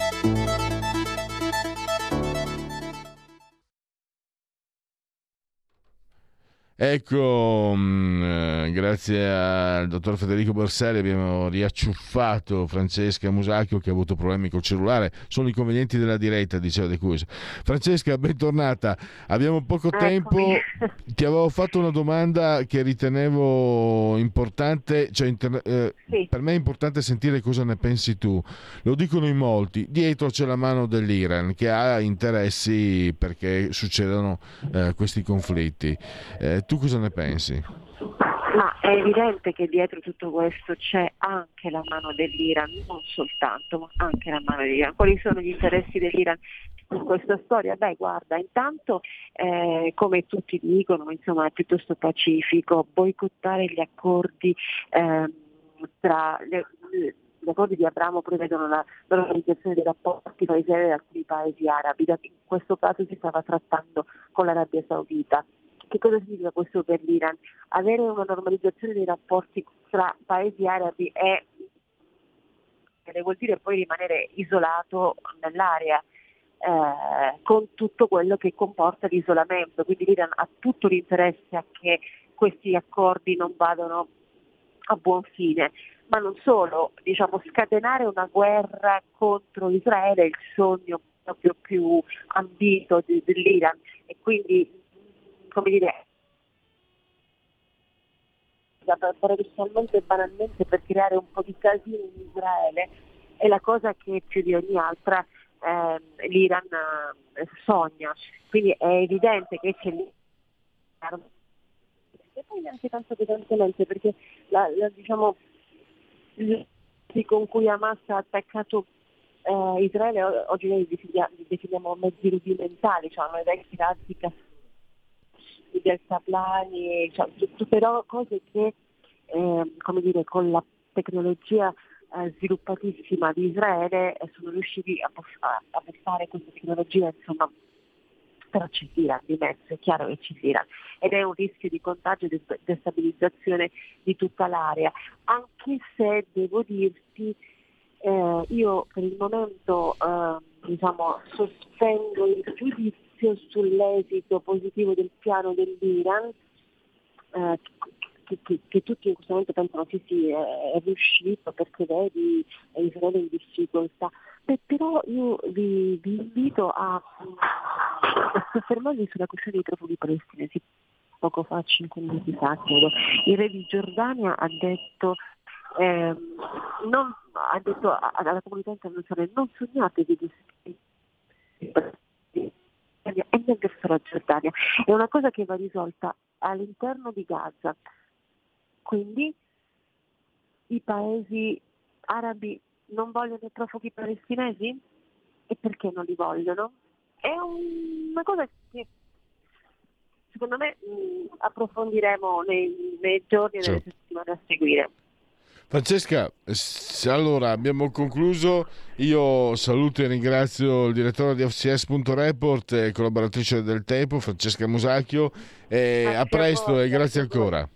A: Ecco, mm, eh, grazie al dottor Federico Borselli abbiamo riacciuffato Francesca Musacchio che ha avuto problemi col cellulare. Sono i convenienti della diretta, diceva De Cusa. Francesca, bentornata. Abbiamo poco
F: Eccomi.
A: tempo. Ti avevo fatto una domanda che ritenevo importante, cioè inter- eh,
F: Sì.
A: per me è importante sentire cosa ne pensi tu. Lo dicono in molti. Dietro c'è la mano dell'Iran che ha interessi perché succedano eh, questi conflitti. Eh, tu cosa ne pensi?
F: Ma è evidente che dietro tutto questo c'è anche la mano dell'Iran, non soltanto, ma anche la mano dell'Iran. Quali sono gli interessi dell'Iran in questa storia? Beh, guarda, intanto, eh, come tutti dicono, insomma, è piuttosto pacifico, boicottare gli accordi ehm, tra le- gli accordi di Abramo prevedono la normalizzazione dei rapporti tra Israele e alcuni paesi arabi, in questo caso si stava trattando con l'Arabia Saudita. Che cosa significa questo per l'Iran? Avere una normalizzazione dei rapporti tra paesi arabi è vuol dire poi rimanere isolato nell'area eh, con tutto quello che comporta l'isolamento. Quindi l'Iran ha tutto l'interesse a che questi accordi non vadano a buon fine. Ma non solo, diciamo, scatenare una guerra contro Israele è il sogno proprio più ambito dell'Iran e quindi, come dire, paradossalmente e banalmente per creare un po' di casino in Israele è la cosa che più di ogni altra ehm, l'Iran eh, sogna. Quindi è evidente che c'è lì e poi neanche tanto pesantemente perché la, la, diciamo con cui Hamas ha attaccato eh, Israele oggi noi li definia- li definiamo mezzi rudimentali, cioè hanno i vecchi razzi i deltaplani, cioè, ro- cose che eh, come dire, con la tecnologia eh, sviluppatissima di Israele eh, sono riusciti a, a, fare questa tecnologia, insomma, però c'è l'Iran di mezzo, è chiaro che c'è l'Iran ed è un rischio di contagio e di destabilizzazione di tutta l'area, anche se devo dirti eh, io per il momento eh, diciamo, sospendo il giudizio sull'esito positivo del piano dell'Iran eh, che, che- che tutti in questo momento pensano sì sì è, riuscito perché vedi Israele in difficoltà Beh, però io vi, vi invito a, a soffermarvi sulla questione dei profughi palestinesi poco fa, 5 minuti fa, credo. Il re di Giordania ha detto, ehm, non- ha detto alla comunità internazionale non sognate di e neanche solo Giordania. È una cosa che va risolta all'interno di Gaza. Quindi i paesi arabi non vogliono i profughi palestinesi? E perché non li vogliono? È un- una cosa che secondo me mh, approfondiremo nei, nei giorni e nelle settimane a seguire.
A: Francesca, allora abbiamo concluso. Io saluto e ringrazio il direttore di FCS.report e collaboratrice del Tempo, Francesca Musacchio. A
F: a
A: presto
F: voi,
A: e grazie
F: a
A: ancora.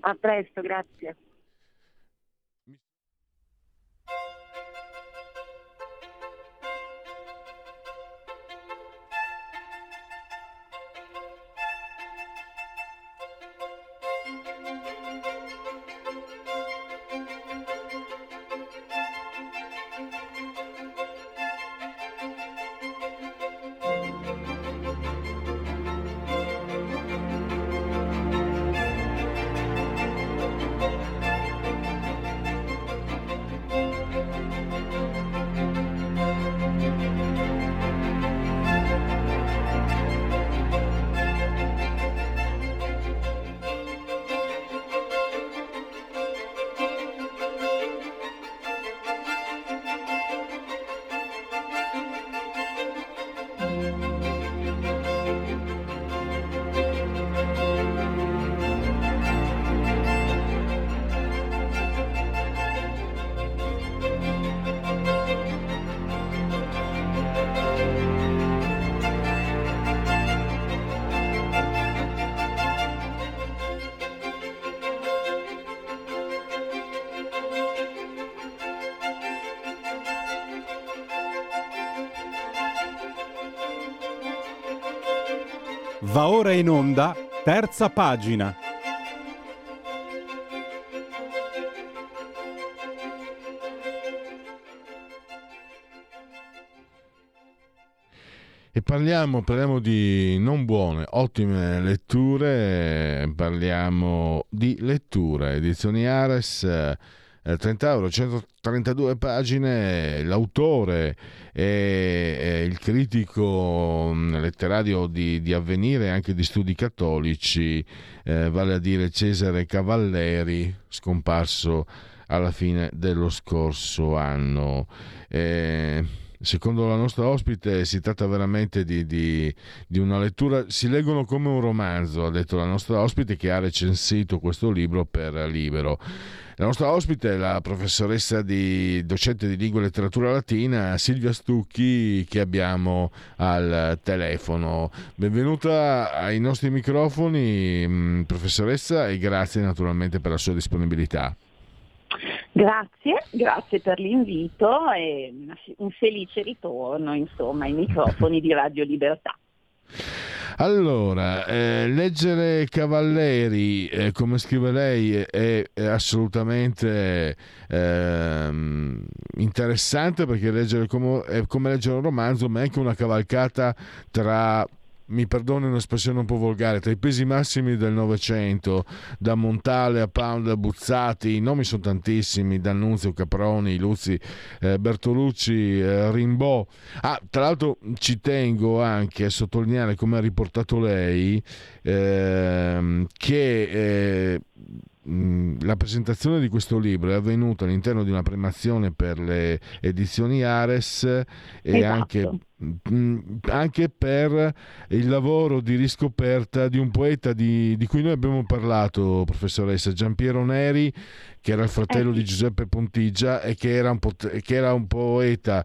F: A presto, grazie.
C: Va ora in onda, terza pagina.
A: E parliamo, parliamo di non buone, ottime letture, parliamo di letture, edizioni Ares, eh, 30 euro, 132 pagine, l'autore e, il critico mh, letterario di, di Avvenire e anche di studi cattolici, eh, vale a dire Cesare Cavalleri, scomparso alla fine dello scorso anno. Eh, Secondo la nostra ospite si tratta veramente di, di, di, una lettura, si leggono come un romanzo, ha detto la nostra ospite che ha recensito questo libro per Libero. La nostra ospite è la professoressa di docente di lingua e letteratura latina Silvia Stucchi che abbiamo al telefono. Benvenuta ai nostri microfoni professoressa e grazie naturalmente per la sua disponibilità.
G: Grazie, grazie per l'invito e un felice ritorno insomma ai microfoni di Radio Libertà.
A: Allora, eh, leggere Cavalleri, eh, come scrive lei, è, è assolutamente eh, interessante perché leggere come, è come leggere un romanzo, ma è anche una cavalcata tra mi perdoni un'espressione un po' volgare, tra i pesi massimi del Novecento, da Montale a a Buzzati, i nomi sono tantissimi, D'Annunzio, Caproni, Luzzi, eh, Bertolucci, eh, Rimbaud. Ah, tra l'altro ci tengo anche a sottolineare, come ha riportato lei, eh, che la presentazione di questo libro è avvenuta all'interno di una premazione per le edizioni Ares e
G: Esatto.
A: anche, anche per il lavoro di riscoperta di un poeta di, di cui noi abbiamo parlato, professoressa Giampiero Neri, che era il fratello
G: Eh
A: di Giuseppe Pontigia e che era un, che era un poeta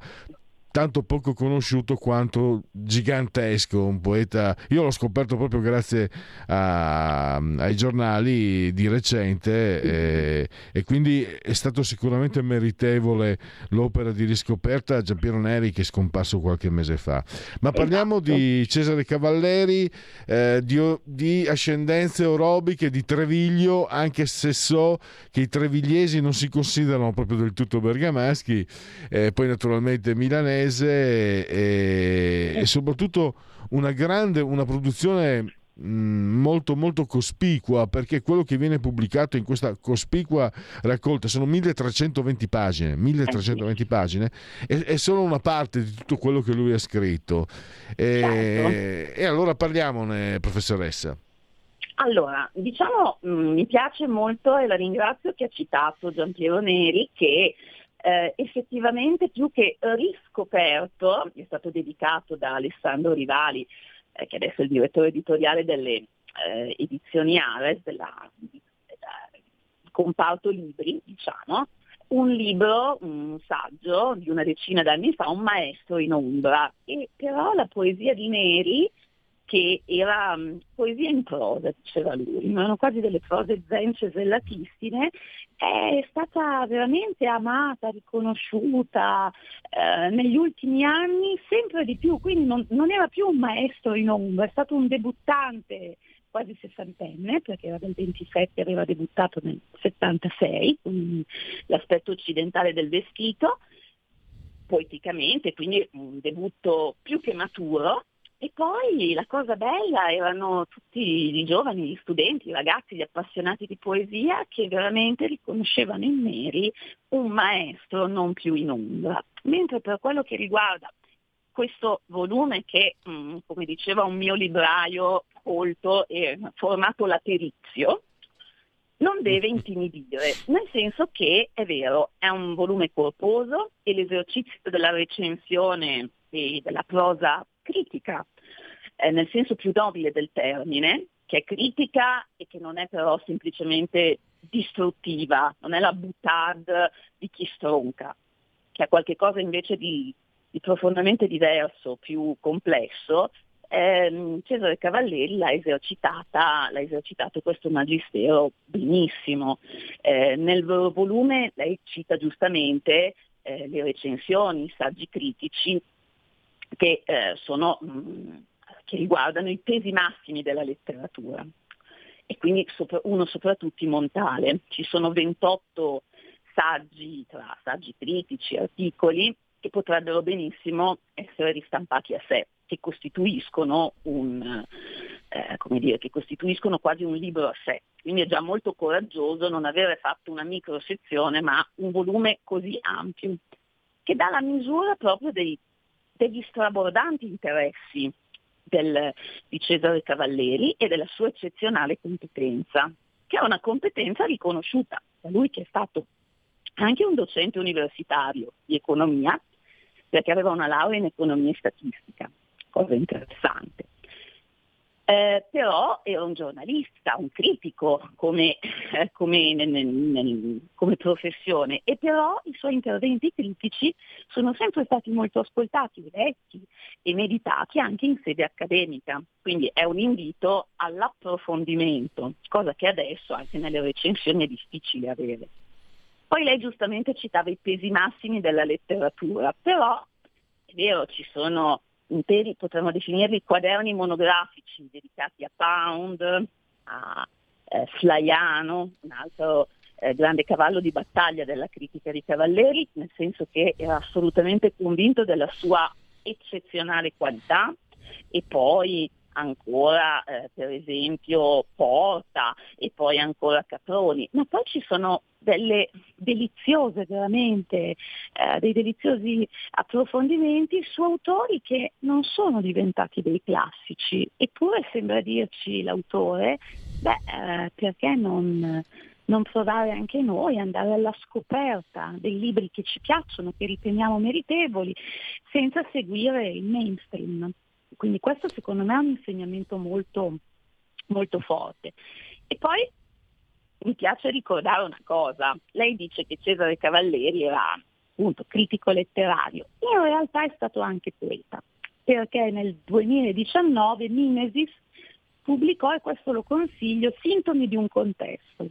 A: tanto poco conosciuto quanto gigantesco, un poeta. Io l'ho scoperto proprio grazie a- ai giornali di recente e, e quindi è stato sicuramente meritevole l'opera di riscoperta Giampiero Neri che è scomparso qualche mese fa. Ma parliamo di Cesare Cavalleri, eh, di, di ascendenze orobiche di Treviglio, anche se so che i trevigliesi non si considerano proprio del tutto bergamaschi, eh, poi naturalmente milanese e, e soprattutto una grande, una produzione mh, molto molto cospicua perché quello che viene pubblicato in questa cospicua raccolta sono 1320 pagine 1320 pagine e è solo una parte di tutto quello che lui ha scritto. E, e allora parliamone professoressa.
G: Allora, diciamo, mh, mi piace molto e la ringrazio che ha citato Giampiero Neri che eh, effettivamente più che riscoperto, è stato dedicato da Alessandro Rivali, eh, che adesso è il direttore editoriale delle eh, edizioni Ares, della comparto libri, diciamo, un libro, un saggio di una decina d'anni fa, Un maestro in ombra. E però la poesia di Neri che era mh, poesia in prosa, diceva lui, erano quasi delle prose zen cesellatissime, è stata veramente amata, riconosciuta eh, negli ultimi anni sempre di più, quindi non, non era più un maestro in ombra, è stato un debuttante quasi sessantenne, perché era del 27, aveva debuttato nel 76, con l'aspetto occidentale del vestito, poeticamente, quindi un debutto più che maturo, e poi la cosa bella erano tutti i giovani, gli studenti, i ragazzi, gli appassionati di poesia che veramente riconoscevano in Neri un maestro non più in ombra. Mentre per quello che riguarda questo volume che, mh, come diceva un mio libraio colto e formato laterizio, non deve intimidire, nel senso che è vero, è un volume corposo e l'esercizio della recensione e della prosa critica, eh, nel senso più nobile del termine, che è critica e che non è però semplicemente distruttiva, non è la boutade di chi stronca, che è qualcosa invece di, di profondamente diverso, più complesso, ehm, Cesare Cavalleri l'ha l'ha esercitato questo magistero benissimo. Eh, nel volume lei cita giustamente eh, le recensioni, i saggi critici che eh, sono mh, che riguardano i pesi massimi della letteratura e quindi sopra- uno soprattutto Montale. Ci sono 28 saggi, tra saggi critici, articoli, che potrebbero benissimo essere ristampati a sé, che costituiscono un, eh, dire, che costituiscono quasi un libro a sé. Quindi è già molto coraggioso non avere fatto una microsezione, ma un volume così ampio, che dà la misura proprio dei, degli strabordanti interessi del- di Cesare Cavalleri e della sua eccezionale competenza, che è una competenza riconosciuta da lui che è stato anche un docente universitario di economia, perché aveva una laurea in economia e statistica, cosa interessante. Eh, però era un giornalista, un critico come, eh, come nel- nel- come professione e però i suoi interventi critici sono sempre stati molto ascoltati, letti e meditati anche in sede accademica. Quindi è un invito all'approfondimento, cosa che adesso anche nelle recensioni è difficile avere. Poi lei giustamente citava i pesi massimi della letteratura, però è vero, ci sono interi, potremmo definirli quaderni monografici dedicati a Pound, a eh, Flaiano, un altro eh, grande cavallo di battaglia della critica di Cavalleri, nel senso che era assolutamente convinto della sua eccezionale qualità e poi ancora eh, per esempio Porta e poi ancora Caproni, ma poi ci sono delle deliziose veramente, eh, dei deliziosi approfondimenti su autori che non sono diventati dei classici, eppure sembra dirci l'autore, beh, eh, perché non, non provare anche noi, andare alla scoperta dei libri che ci piacciono, che riteniamo meritevoli, senza seguire il mainstream. Quindi questo secondo me è un insegnamento molto, molto forte. E poi mi piace ricordare una cosa, lei dice che Cesare Cavalleri era appunto critico letterario, in realtà è stato anche poeta, perché nel 2019 Mimesis pubblicò, e questo lo consiglio, Sintomi di un contesto,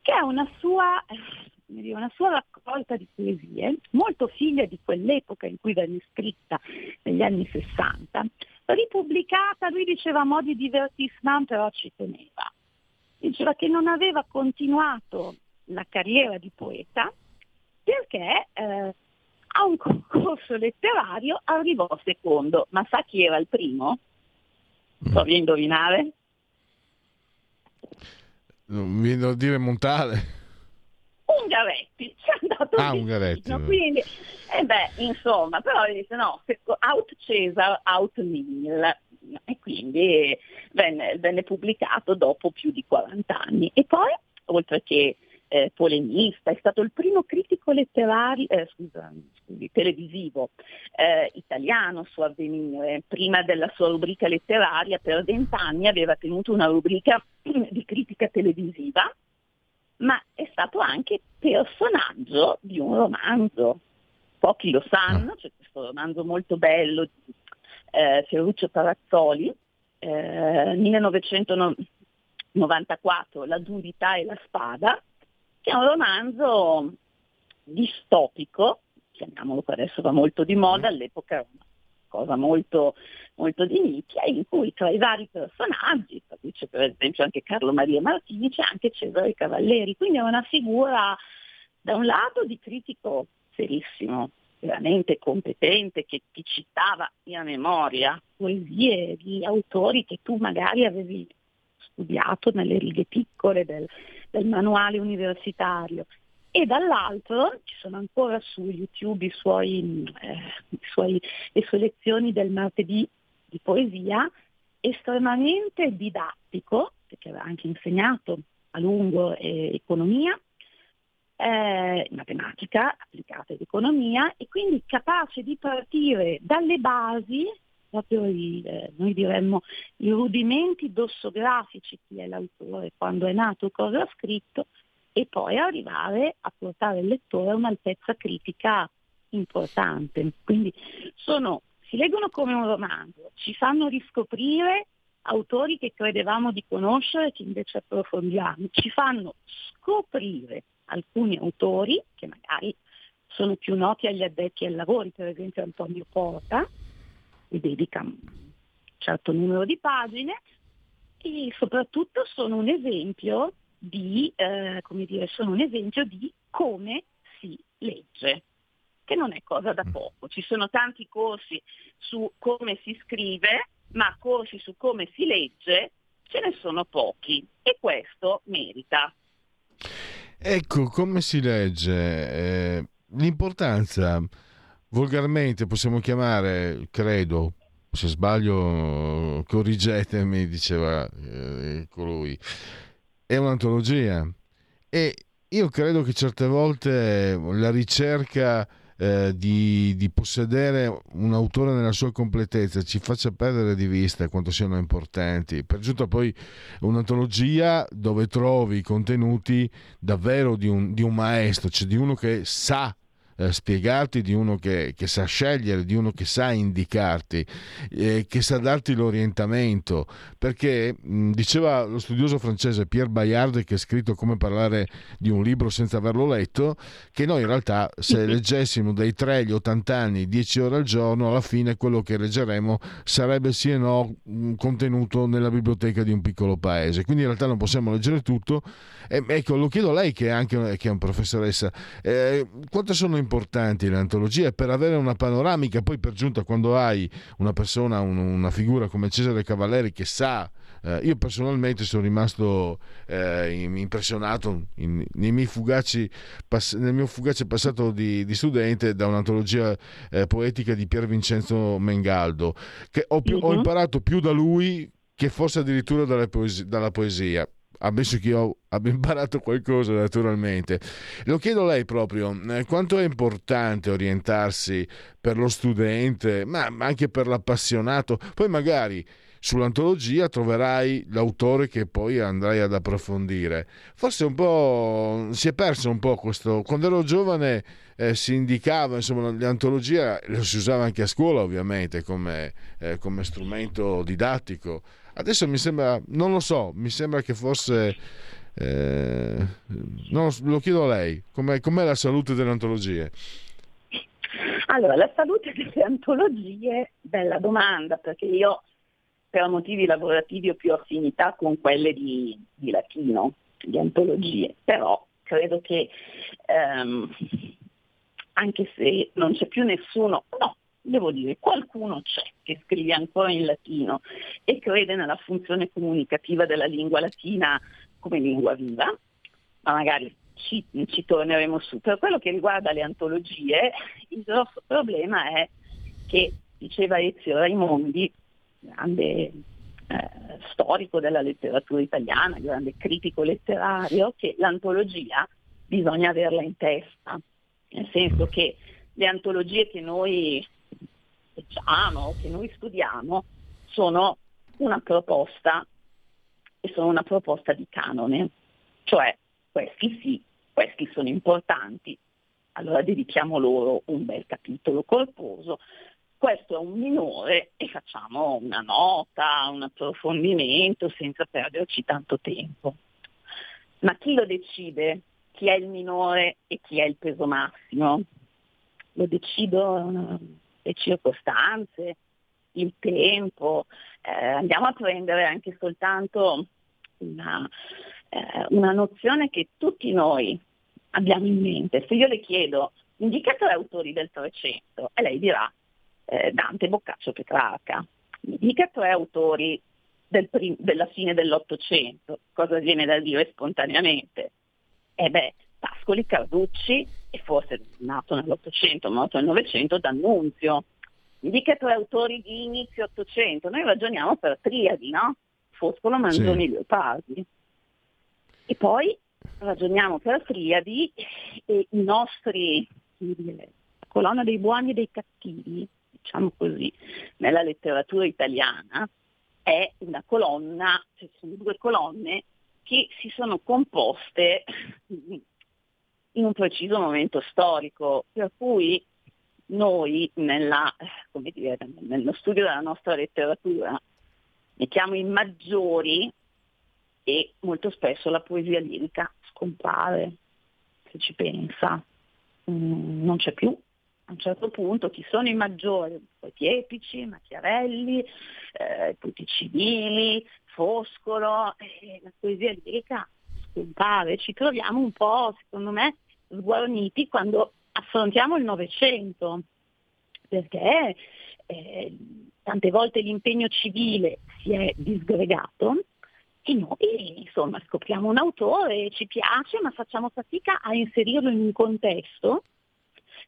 G: che è una sua, eh, una sua raccolta di poesie, molto figlia di quell'epoca in cui venne scritta, negli anni 60, ripubblicata, lui diceva a mo' di divertissement, però ci teneva. Diceva che non aveva continuato la carriera di poeta perché eh, a un concorso letterario arrivò secondo. Ma sa chi era il primo? Provi a indovinare?
A: Non mi viene da dire Montale.
G: Ungaretti, ci è andato
A: Ah, Ungaretti,
G: quindi, eh beh, insomma, però gli disse no, out Cesar, out Nil, e quindi venne, venne pubblicato dopo più di 40 anni. E poi, oltre che eh, polemista, è stato il primo critico letterario, eh, scusa, scusi, televisivo eh, italiano su Avvenire. Prima della sua rubrica letteraria, per vent'anni aveva tenuto una rubrica di critica televisiva ma è stato anche personaggio di un romanzo. Pochi lo sanno, c'è questo romanzo molto bello eh, Ferruccio Tarazzoli, eh, 1994, La durità e la spada, che è un romanzo distopico, chiamiamolo che adesso va molto di moda, all'epoca era una cosa molto, molto di nicchia, in cui tra i vari personaggi, tra cui c'è per esempio anche Carlo Maria Martini, c'è anche Cesare Cavalleri, quindi è una figura da un lato di critico serissimo, veramente competente, che ti citava a memoria poesie di autori che tu magari avevi studiato nelle righe piccole del, del manuale universitario. E dall'altro ci sono ancora su YouTube suoi, eh, suoi- le sue lezioni del martedì di poesia, estremamente didattico, perché aveva anche insegnato a lungo eh, economia, eh, matematica applicata ad economia e quindi capace di partire dalle basi, proprio i, eh, noi diremmo i rudimenti dossografici, chi è l'autore, quando è nato, cosa ha scritto, e poi arrivare a portare il lettore a un'altezza critica importante. Quindi sono, si leggono come un romanzo, ci fanno riscoprire autori che credevamo di conoscere, che invece approfondiamo, ci fanno scoprire alcuni autori che magari sono più noti agli addetti ai lavori, per esempio Antonio Porta, cui dedica
F: certo numero di pagine e soprattutto sono un esempio di, eh, come dire, sono un esempio di come si legge, che non è cosa da poco. Ci sono tanti corsi su come si scrive, ma corsi su come si legge ce ne sono pochi e questo merita.
A: Ecco, come si legge? Eh, l'importanza, volgarmente possiamo chiamare, credo, se sbaglio corrigetemi, diceva eh, colui, è un'antologia. E io credo che certe volte la ricerca eh, di, di possedere un autore nella sua completezza ci faccia perdere di vista quanto siano importanti. Per giunta poi un'antologia dove trovi i contenuti davvero di un, di un maestro, cioè di uno che sa eh, spiegarti, di uno che, che, sa scegliere, di uno che sa indicarti, eh, che sa darti l'orientamento. Perché mh, diceva lo studioso francese Pierre Bayard, che ha scritto Come parlare di un libro senza averlo letto, che noi in realtà se leggessimo dai 3 agli 80 anni 10 ore al giorno, alla fine quello che leggeremo sarebbe sì e no un contenuto nella biblioteca di un piccolo paese. Quindi in realtà non possiamo leggere tutto. E, ecco, lo chiedo a lei che è anche che è un professoressa, eh, quanto sono importanti le antologie per avere una panoramica, poi per giunta quando hai una persona, un, una figura come Cesare Cavalleri che sa eh, io personalmente sono rimasto eh, impressionato in, fugaci, pass- nel mio fugace passato di, di studente da un'antologia eh, poetica di Pier Vincenzo Mengaldo, che ho, più, uh-huh. ho imparato più da lui che forse addirittura poesia, dalla poesia ammesso che io abbia imparato qualcosa naturalmente. Lo chiedo a lei proprio, eh, quanto è importante orientarsi per lo studente, ma anche per l'appassionato, poi magari sull'antologia troverai l'autore che poi andrai ad approfondire. Forse un po' si è perso un po' questo. Quando ero giovane eh, si indicava, insomma, l'antologia lo si usava anche a scuola ovviamente come, eh, come strumento didattico. Adesso mi sembra, non lo so, mi sembra che forse... Eh, non, lo chiedo a lei, com'è, com'è la salute delle antologie?
G: Allora, la salute delle antologie, bella domanda, perché io per motivi lavorativi ho più affinità con quelle di, di latino, di antologie, però credo che ehm, anche se non c'è più nessuno, no, devo dire, qualcuno c'è che scrive ancora in latino e crede nella funzione comunicativa della lingua latina come lingua viva, ma magari ci, ci torneremo su. Per quello che riguarda le antologie, il grosso problema è che, diceva Ezio Raimondi, grande eh, storico della letteratura italiana, grande critico letterario, che l'antologia bisogna averla in testa, nel senso che le antologie che noi leggiamo, che noi studiamo, sono una proposta e sono una proposta di canone, cioè questi sì, questi sono importanti, allora dedichiamo loro un bel capitolo corposo, questo è un minore e facciamo una nota, un approfondimento senza perderci tanto tempo. Ma chi lo decide? Chi è il minore e chi è il peso massimo? Lo decido le circostanze, il tempo, eh, andiamo a prendere anche soltanto una, eh, una, nozione che tutti noi abbiamo in mente. Se io le chiedo, indica tre autori del 300 e lei dirà eh, Dante, Boccaccio, Petrarca, mi tre autori del prim- della fine dell'Ottocento, cosa viene da dire spontaneamente? Eh beh, Pascoli, Carducci e forse nato nell'Ottocento, morto nel Novecento, D'Annunzio. Mi dica tre autori di inizio Ottocento, noi ragioniamo per triadi, no? Foscolo, Manzoni, sì. Leopardi. E poi ragioniamo per triadi e i nostri, dire, la colonna dei buoni e dei cattivi, diciamo così, nella letteratura italiana, è una colonna, cioè sono due colonne che si sono composte in un preciso momento storico, per cui noi nella, dire, nello studio della nostra letteratura mettiamo i maggiori e molto spesso la poesia lirica scompare, se ci pensa, mm, non c'è più, a un certo punto chi sono i maggiori? Poeti epici, Machiavelli, eh, tutti civili, Foscolo, e la poesia lirica scompare, ci troviamo un po', secondo me, sguarniti quando affrontiamo il Novecento, perché eh, tante volte l'impegno civile si è disgregato e noi insomma scopriamo un autore, ci piace, ma facciamo fatica a inserirlo in un contesto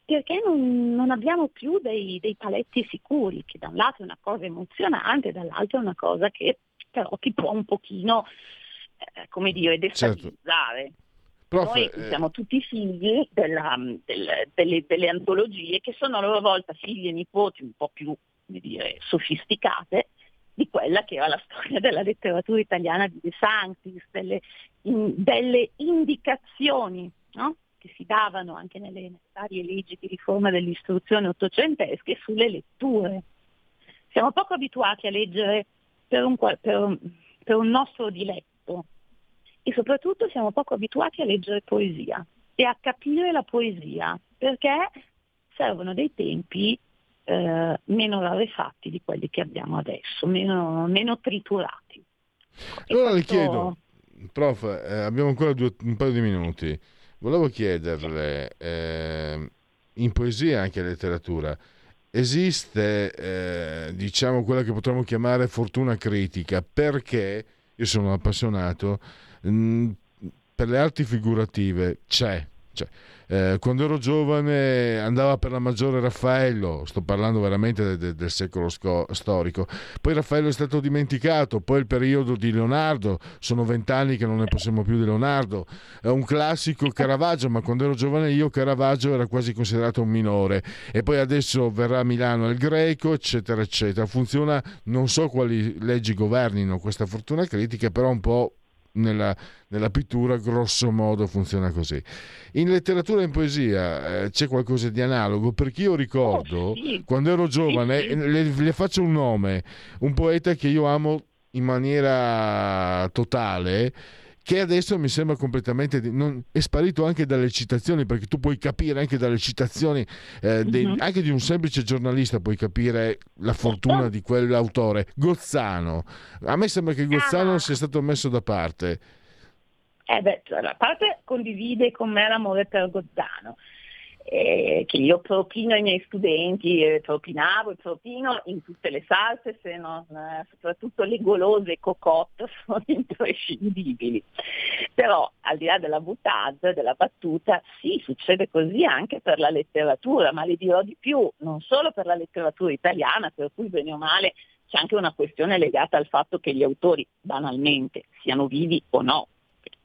G: perché non, non abbiamo più dei, dei paletti sicuri, che da un lato è una cosa emozionante, dall'altro è una cosa che però ti può un pochino, eh, come dire, destabilizzare.
A: Prof,
G: Noi
A: eh,
G: siamo tutti figli della- del- delle, delle antologie che sono a loro volta figli e nipoti un po' più come dire, sofisticate di quella che era la storia della letteratura italiana di De Sanctis, delle, in- delle indicazioni no? che si davano anche nelle, varie leggi di riforma dell'istruzione ottocentesche sulle letture. Siamo poco abituati a leggere per un, per per un nostro diletto e soprattutto siamo poco abituati a leggere poesia e a capire la poesia perché servono dei tempi eh, meno rarefatti di quelli che abbiamo adesso, meno, meno triturati. E
A: Allora le
G: questo-
A: chiedo, prof, eh, abbiamo ancora due- un paio di minuti. Volevo chiederle, eh, in poesia e anche in letteratura, esiste, eh, diciamo, quella che potremmo chiamare fortuna critica, perché io sono appassionato, mh, per le arti figurative c'è. c'è. Eh, quando ero giovane andava per la maggiore Raffaello, sto parlando veramente de- de- del secolo sco- storico. Poi Raffaello è stato dimenticato, poi il periodo di Leonardo, sono vent'anni che non ne possiamo più di Leonardo. È un classico Caravaggio, ma quando ero giovane io Caravaggio era quasi considerato un minore. E poi adesso verrà a Milano il Greco, eccetera, eccetera. Funziona, non so quali leggi governino questa fortuna critica, però un po' nella, nella pittura grosso modo funziona così. In letteratura e in poesia eh, c'è qualcosa di analogo perché io ricordo
G: Oh, sì.
A: quando ero giovane,
G: Sì,
A: eh, le, le faccio un nome, un poeta che io amo in maniera totale che adesso mi sembra completamente di- non- è sparito anche dalle citazioni perché tu puoi capire anche dalle citazioni eh, dei-
G: Mhm.
A: anche di un semplice giornalista puoi capire la fortuna di quell'autore Gozzano a me sembra che Gozzano
G: Ah.
A: sia stato messo da parte
G: Eh beh, cioè, a parte condivide con me l'amore per Gozzano, eh, che io propino ai miei studenti, eh, propinavo e propino in tutte le salse, se non, eh, soprattutto le golose cocotte sono imprescindibili. Però al di là della boutade, della battuta, sì, succede così anche per la letteratura, ma le dirò di più, non solo per la letteratura italiana, per cui bene o male c'è anche una questione legata al fatto che gli autori banalmente siano vivi o no.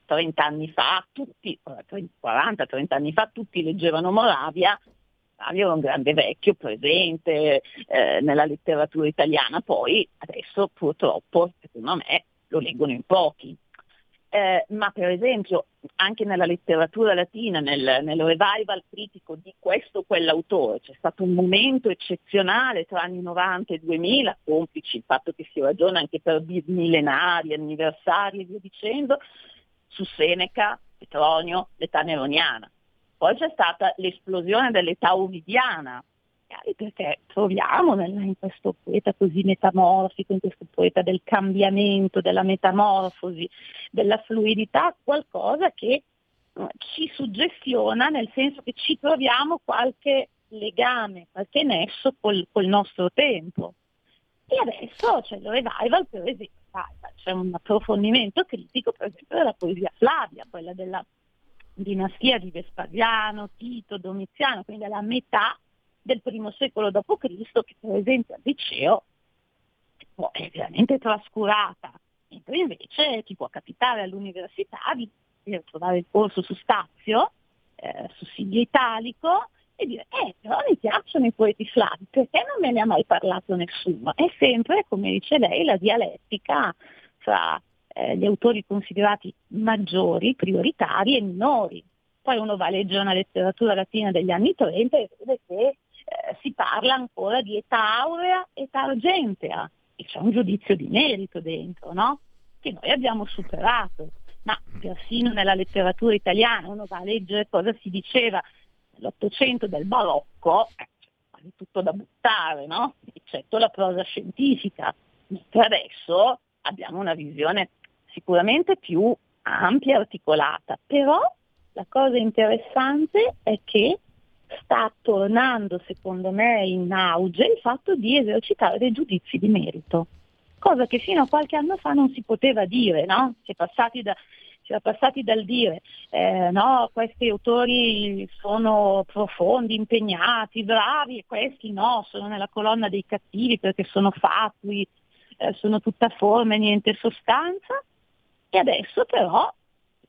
G: 30 anni fa tutti, 40-30 anni fa tutti leggevano Moravia, Moravia era un grande vecchio presente eh, nella letteratura italiana, poi adesso purtroppo secondo me lo leggono in pochi. Eh, ma per esempio anche nella letteratura latina, nel, nel revival critico di questo o quell'autore, c'è stato un momento eccezionale tra anni 90 e 2000, complici il fatto che si ragiona anche per millenari, anniversari e via dicendo, su Seneca, Petronio, l'età neroniana. Poi c'è stata l'esplosione dell'età ovidiana, magari perché troviamo in questo poeta così metamorfico, in questo poeta del cambiamento, della metamorfosi, della fluidità, qualcosa che eh, ci suggestiona nel senso che ci troviamo qualche legame, qualche nesso col, col nostro tempo. E adesso c'è il revival, per esempio, revival, c'è un approfondimento critico, per esempio, della poesia Flavia, quella della dinastia di Vespasiano, Tito, Domiziano, quindi della metà del primo secolo d.C., che per esempio al liceo è veramente trascurata, mentre invece ti può capitare all'università di trovare il corso su Stazio, eh, su Silvio Italico, e dire, eh, però mi piacciono i poeti flavi, perché non me ne ha mai parlato nessuno? È sempre, come dice lei, la dialettica fra eh, gli autori considerati maggiori, prioritari e minori. Poi uno va a leggere una letteratura latina degli anni 30 e vede che eh, si parla ancora di età aurea, età argentea, e c'è un giudizio di merito dentro, no? Che noi abbiamo superato. Ma persino nella letteratura italiana uno va a leggere cosa si diceva nell'Ottocento del barocco, eh, tutto da buttare, no? eccetto la prosa scientifica, mentre adesso abbiamo una visione sicuramente più ampia e articolata, però la cosa interessante è che sta tornando secondo me in auge il fatto di esercitare dei giudizi di merito, cosa che fino a qualche anno fa non si poteva dire, no? Si è passati, da, si era passati dal dire eh, no, questi autori sono profondi, impegnati, bravi e questi no, sono nella colonna dei cattivi perché sono fatui, eh, sono tutta forma e niente sostanza. E adesso però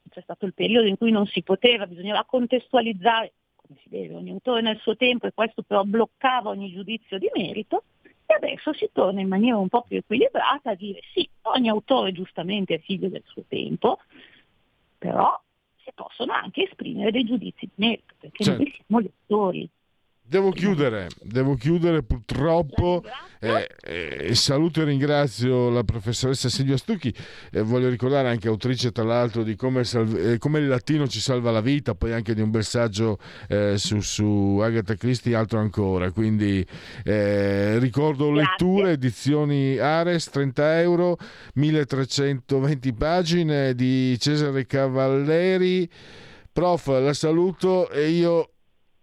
G: c'è stato il periodo in cui non si poteva, bisognava contestualizzare come si deve, ogni autore nel suo tempo e questo però bloccava ogni giudizio di merito e adesso si torna in maniera un po' più equilibrata a dire sì, ogni autore giustamente è figlio del suo tempo, però si possono anche esprimere dei giudizi di merito, perché
A: Certo.
G: noi siamo lettori.
A: Devo chiudere, devo chiudere purtroppo. Eh, eh, saluto e ringrazio la professoressa Silvia Stucchi. Eh, voglio ricordare anche autrice, tra l'altro, di come, salv- eh, come il latino ci salva la vita, poi anche di un bel saggio eh, su, su Agatha Christie, altro ancora. Quindi eh, ricordo
G: Grazie.
A: letture, edizioni Ares, 30 euro, 1320 pagine di Cesare Cavalleri. Prof, la saluto e io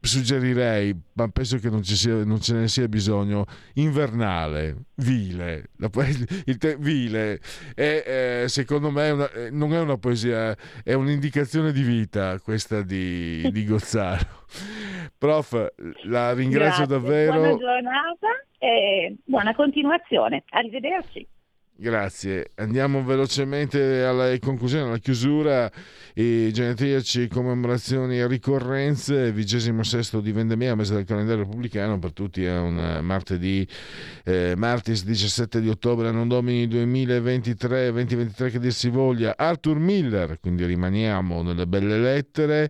A: suggerirei, ma penso che non, ci sia, non ce ne sia bisogno, invernale, vile, la il te- vile, è, eh, secondo me una- non è una poesia, è un'indicazione di vita questa di, di Gozzaro. Prof, la ringrazio
G: Grazie,
A: davvero.
G: Buona giornata e buona continuazione. Arrivederci.
A: Grazie. Andiamo velocemente alla conclusione, alla chiusura. I genetriaci, commemorazioni e ricorrenze, vigesimo sesto di Vendemia, mese del calendario repubblicano, per tutti è un eh, martedì, eh, martis 17 di ottobre, non domini 2023, 2023 che dir si voglia, Arthur Miller, quindi rimaniamo nelle belle lettere.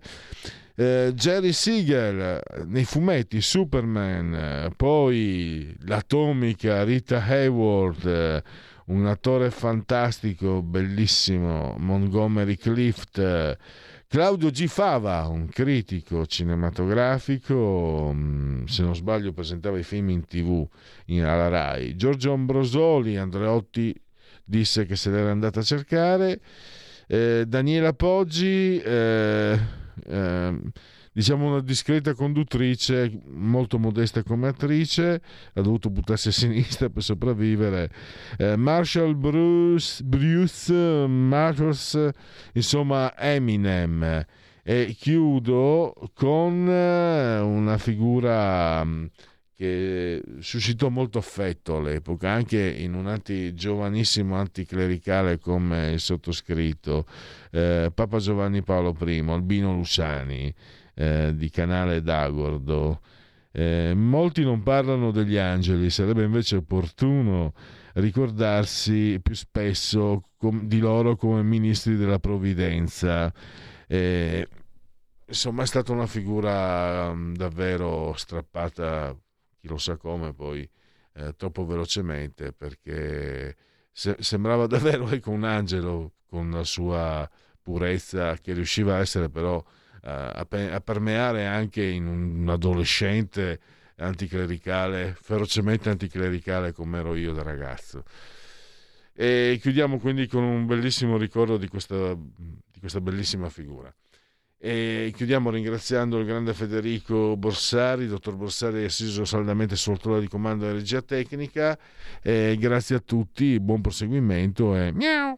A: Eh, Jerry Siegel nei fumetti Superman, eh, poi l'atomica Rita Hayworth, eh, un attore fantastico, bellissimo, Montgomery Clift, eh, Claudio G. Fava, un critico cinematografico, mm, se non sbaglio presentava i film in tv in- alla RAI, Giorgio Ambrosoli, Andreotti disse che se l'era andata a cercare, eh, Daniela Poggi, eh, ehm, diciamo una discreta conduttrice, molto modesta come attrice, ha dovuto buttarsi a sinistra per sopravvivere. Eh, Marshall Bruce, Bruce Matters, insomma Eminem. E chiudo con eh, una figura mm, che suscitò molto affetto all'epoca, anche in un anti, giovanissimo anticlericale come il sottoscritto, eh, Papa Giovanni Paolo I, Albino Luciani, eh, di Canale d'Agordo. Eh, molti non parlano degli angeli, sarebbe invece opportuno ricordarsi più spesso com- di loro come ministri della provvidenza. Eh, insomma, è stata una figura mm, davvero strappata, chi lo sa come, poi eh, troppo velocemente, perché se- sembrava davvero ecco, un angelo con la sua purezza che riusciva a essere però a, pe- a permeare anche in un, adolescente anticlericale, ferocemente anticlericale come ero io da ragazzo. E chiudiamo quindi con un bellissimo ricordo di questa, di questa bellissima figura. E chiudiamo ringraziando il grande Federico Borsari, dottor Borsari assiso saldamente sul trono di comando della regia tecnica. E grazie a tutti, buon proseguimento e miau!